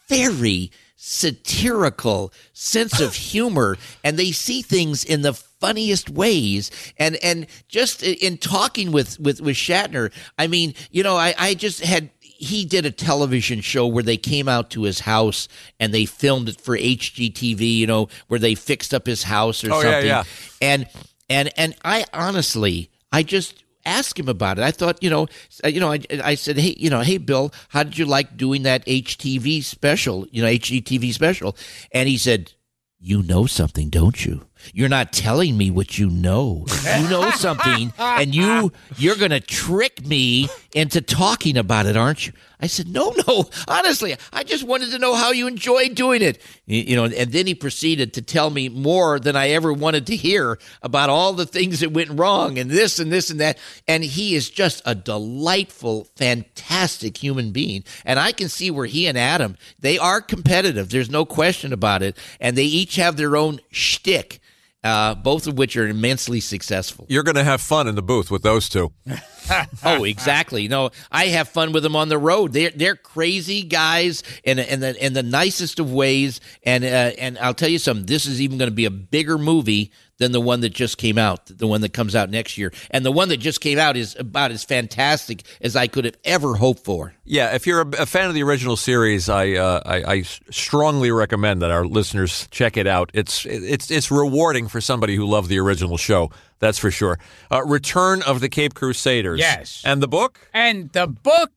very satirical sense of humor and they see things in the funniest ways and and just in talking with with with Shatner I mean you know I I just had he did a television show where they came out to his house and they filmed it for HGTV you know where they fixed up his house or Oh, yeah, something yeah. and and and I honestly I just asked him about it. I thought, you know, uh, you know, I, I said, hey, you know, hey, Bill, how did you like doing that HTV special? You know, HGTV special, and he said, you know something, don't you? You're not telling me what you know. You know something, and you you're going to trick me into talking about it, aren't you? I said, no, no. Honestly, I just wanted to know how you enjoyed doing it. You you know, and then he proceeded to tell me more than I ever wanted to hear about all the things that went wrong and this and this and that. And he is just a delightful, fantastic human being. And I can see where he and Adam, they are competitive. There's no question about it. And they each have their own shtick, uh, both of which are immensely successful. You're going to have fun in the booth with those two. oh, exactly. No, I have fun with them on the road. They're they're crazy guys in in the in the nicest of ways. And uh, and I'll tell you something. This is even going to be a bigger movie than the one that just came out, the one that comes out next year. And the one that just came out is about as fantastic as I could have ever hoped for. Yeah, if you're a, a fan of the original series, I, uh, I I strongly recommend that our listeners check it out. It's it's it's rewarding for somebody who loved the original show. That's for sure. Uh, Return of the Caped Crusaders. Yes. and the book. And the book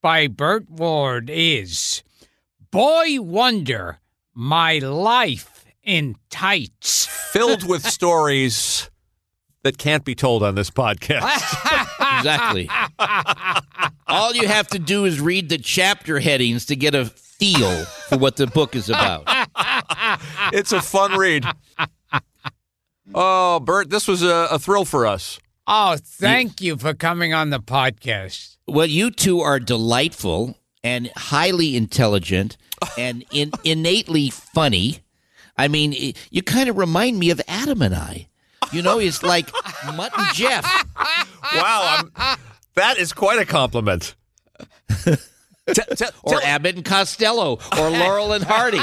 by Burt Ward is Boy Wonder My Life in Tights. filled with stories that can't be told on this podcast. Exactly. All you have to do is read the chapter headings to get a feel for what the book is about. it's a fun read. Oh, Burt, this was a, a thrill for us. Oh, thank you for coming on the podcast. Well, you two are delightful and highly intelligent and in, innately funny. I mean, you kind of remind me of Adam and I. You know, it's like Mutt and Jeff. Wow, I'm, that is quite a compliment. T- t- Or tell- Abbott and Costello, or Laurel and Hardy.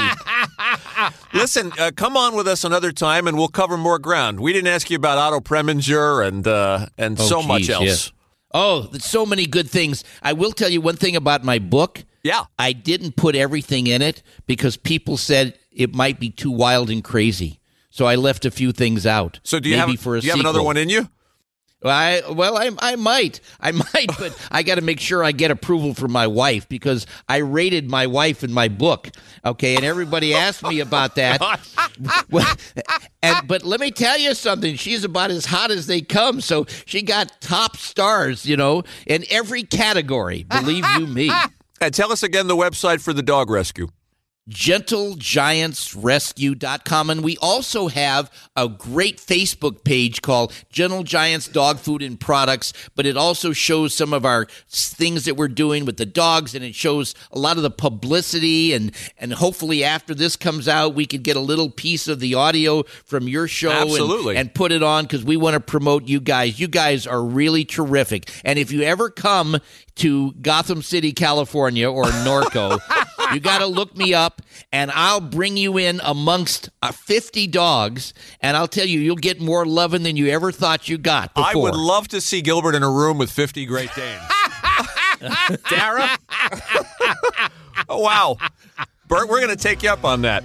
listen, uh, come on with us another time, and we'll cover more ground. We didn't ask you about Otto Preminger and uh, and Oh, so much else. yeah. Oh, so many good things. I will tell you one thing about my book. Yeah. I didn't put everything in it because people said it might be too wild and crazy. So I left a few things out. So do you Maybe have for a do you have another one in you? Well, I well, I I might, I might, but I got to make sure I get approval from my wife because I rated my wife in my book. Okay, and everybody oh asked me about that. And but let me tell you something. She's about as hot as they come. So she got top stars, you know, in every category. Believe you me. And tell us again the website for the dog rescue. gentlegiantsrescue.com and we also have a great facebook page called gentle giants dog food and products but it also shows some of our things that we're doing with the dogs and it shows a lot of the publicity and and hopefully after this comes out we could get a little piece of the audio from your show and- Absolutely. and put it on because we want to promote you guys. You guys are really terrific. And if you ever come to Gotham City, California, or Norco, you got to look me up, and I'll bring you in amongst uh, 50 dogs, and I'll tell you, you'll get more loving than you ever thought you got. Before. I would love to see Gilbert in a room with 50 Great Danes. Dara? oh, wow. Burt, we're going to take you up on that.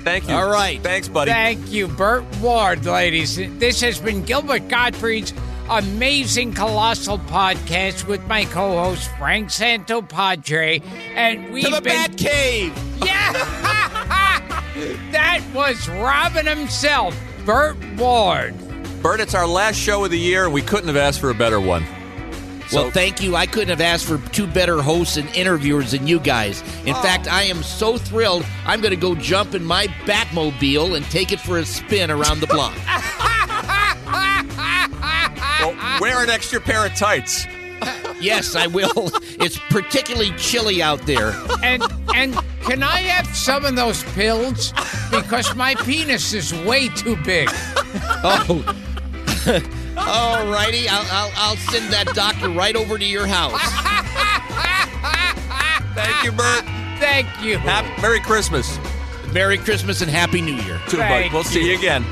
Thank you. All right. Thanks, buddy. Thank you, Burt Ward, ladies. This has been Gilbert Gottfried's amazing colossal podcast with my co-host Frank Santopadre, and we've to the been Bat Cave. yeah. that was Robin himself, Burt Ward. Burt, it's our last show of the year, and we couldn't have asked for a better one. So, well, thank you. I couldn't have asked for two better hosts and interviewers than you guys. In oh. fact, I am so thrilled. I'm going to go jump in my Batmobile and take it for a spin around the block. well, wear an extra pair of tights. yes, I will. It's particularly chilly out there. And and can I have some of those pills? Because my penis is way too big. Oh. All righty. I'll, I'll, I'll send that doctor right over to your house. Thank you, Burt. Thank you. Happy, Merry Christmas. Merry Christmas and Happy New Year. Too, bud. Thank We'll see you. you again.